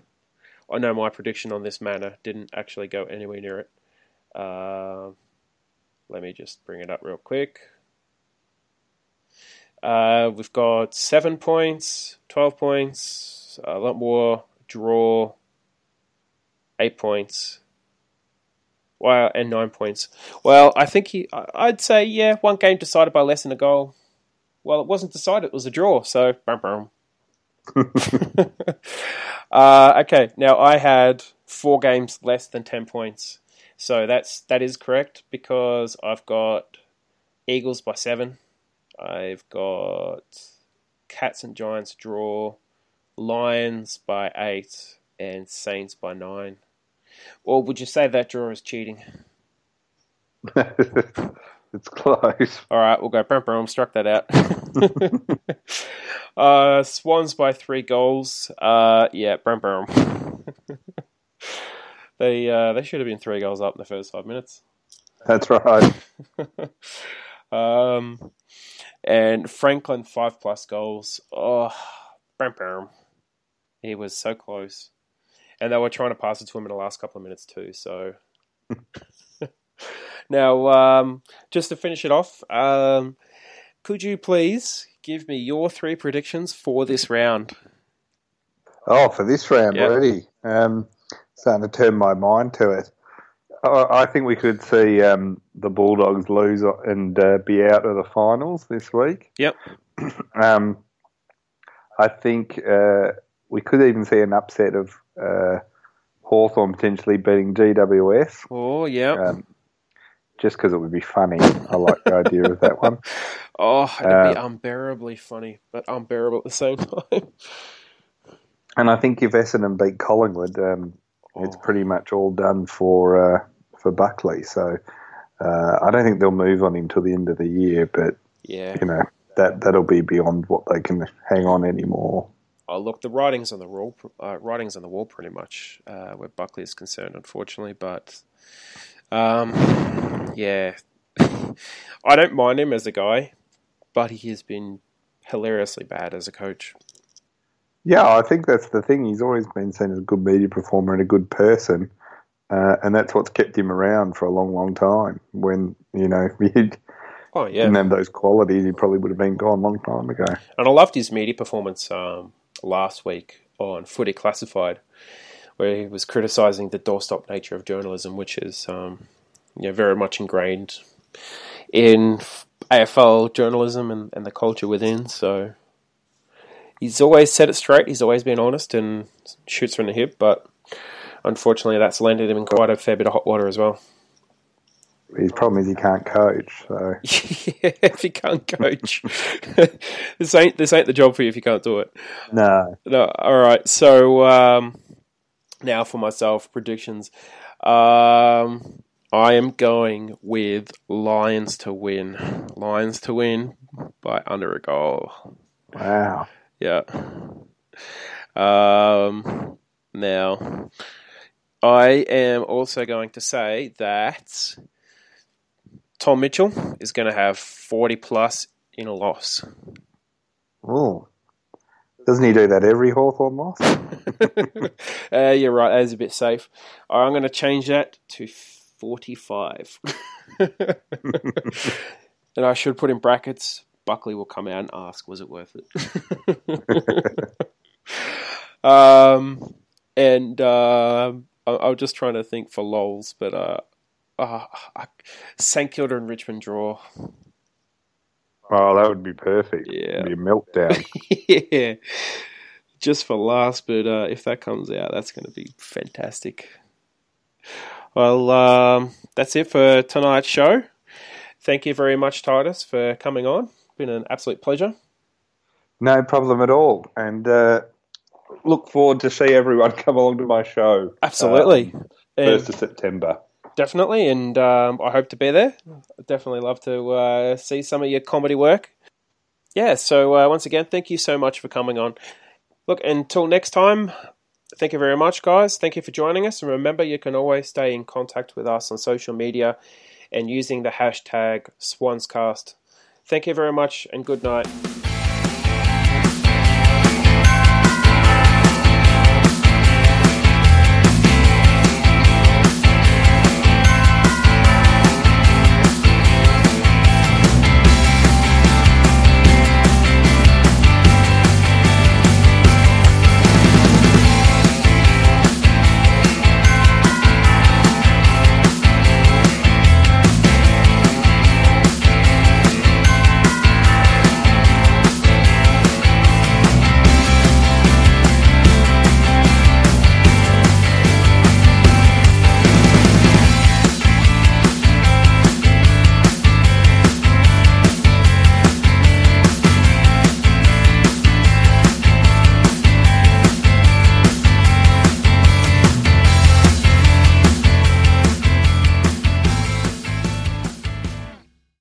I know my prediction on this manner didn't actually go anywhere near it. Uh, let me just bring it up real quick. Uh, we've got seven points, 12 points, a lot more, draw, eight points, wow, and nine points. Well, I think he, I'd say, yeah, one game decided by less than a goal. Well, it wasn't decided, it was a draw, so. Brum, brum. uh, okay, now I had four games less than 10 points. So that's that is correct because I've got Eagles by seven. I've got Cats and Giants draw, Lions by eight, and Saints by nine. Or would you say that draw is cheating? it's close. All right, we'll go. Brum, brum, struck that out. uh, Swans by three goals. Uh, yeah, brum, brum. they uh, they should have been three goals up in the first five minutes. That's right. Um, and Franklin five plus goals. Oh, brum, brum. he was so close, and they were trying to pass it to him in the last couple of minutes too. So now, um, just to finish it off, um, could you please give me your three predictions for this round? Oh, for this round Yep. already. Um, starting to turn my mind to it. I I think we could see um, the Bulldogs lose and uh, be out of the finals this week. Yep. Um, I think uh, we could even see an upset of uh, Hawthorn potentially beating GWS, Oh yeah. um, just because it would be funny. I like the idea of that one. oh, it'd be uh, unbearably funny, but unbearable at the same time. And I think if Essendon beat Collingwood, um, it's Oh. pretty much all done for uh, for Buckley. So uh, I don't think they'll move on him till the end of the year. But yeah. you know that that'll be beyond what they can hang on anymore. Oh, look, the writing's on the wall. Uh, writing's on the wall, pretty much, uh, where Buckley is concerned, unfortunately. But um, yeah, I don't mind him as a guy, but he has been hilariously bad as a coach. Yeah, I think that's the thing. He's always been seen as a good media performer and a good person, uh, and that's what's kept him around for a long, long time. When you know if he didn't Oh yeah, have those qualities, he probably would have been gone a long time ago. and I loved his media performance um, last week on Footy Classified, where he was criticising the doorstop nature of journalism, which is um, you know, very much ingrained in AFL journalism and, and the culture within. So he's always said it straight. He's always been honest and shoots from the hip, but unfortunately, that's landed him in quite a fair bit of hot water as well. His problem is he can't coach. So yeah, if you can't coach, this ain't this ain't the job for you if you can't do it. no, No, all right. So um, now for myself predictions. Um, I am going with Lions to win. Lions to win by under a goal. wow. Yeah. Um, now, I am also going to say that Tom Mitchell is going to have 40 plus in a loss. Oh, doesn't he do that every Hawthorn loss? uh, you're right. That is a bit safe. I'm going to change that to 45. and I should put in brackets. Buckley will come out and ask, "Was it worth it?" um, and uh, I, I was just trying to think for lols, but uh, uh, St Kilda and Richmond draw. Oh, that would be perfect. Yeah. It'd be a meltdown. yeah. just for last, but uh, if that comes out, that's going to be fantastic. Well, um, that's it for tonight's show. Thank you very much, Titus, for coming on. Been an absolute pleasure. No problem at all. And uh, look forward to see everyone come along to my show. Absolutely. um, And- First of September. Definitely, and um, I hope to be there. I'd definitely love to uh, see some of your comedy work. Yeah, so uh, once again, thank you so much for coming on. Look, until next time, thank you very much, guys. Thank you for joining us. And remember, you can always stay in contact with us on social media and using the hashtag SwansCast. Thank you very much, and good night.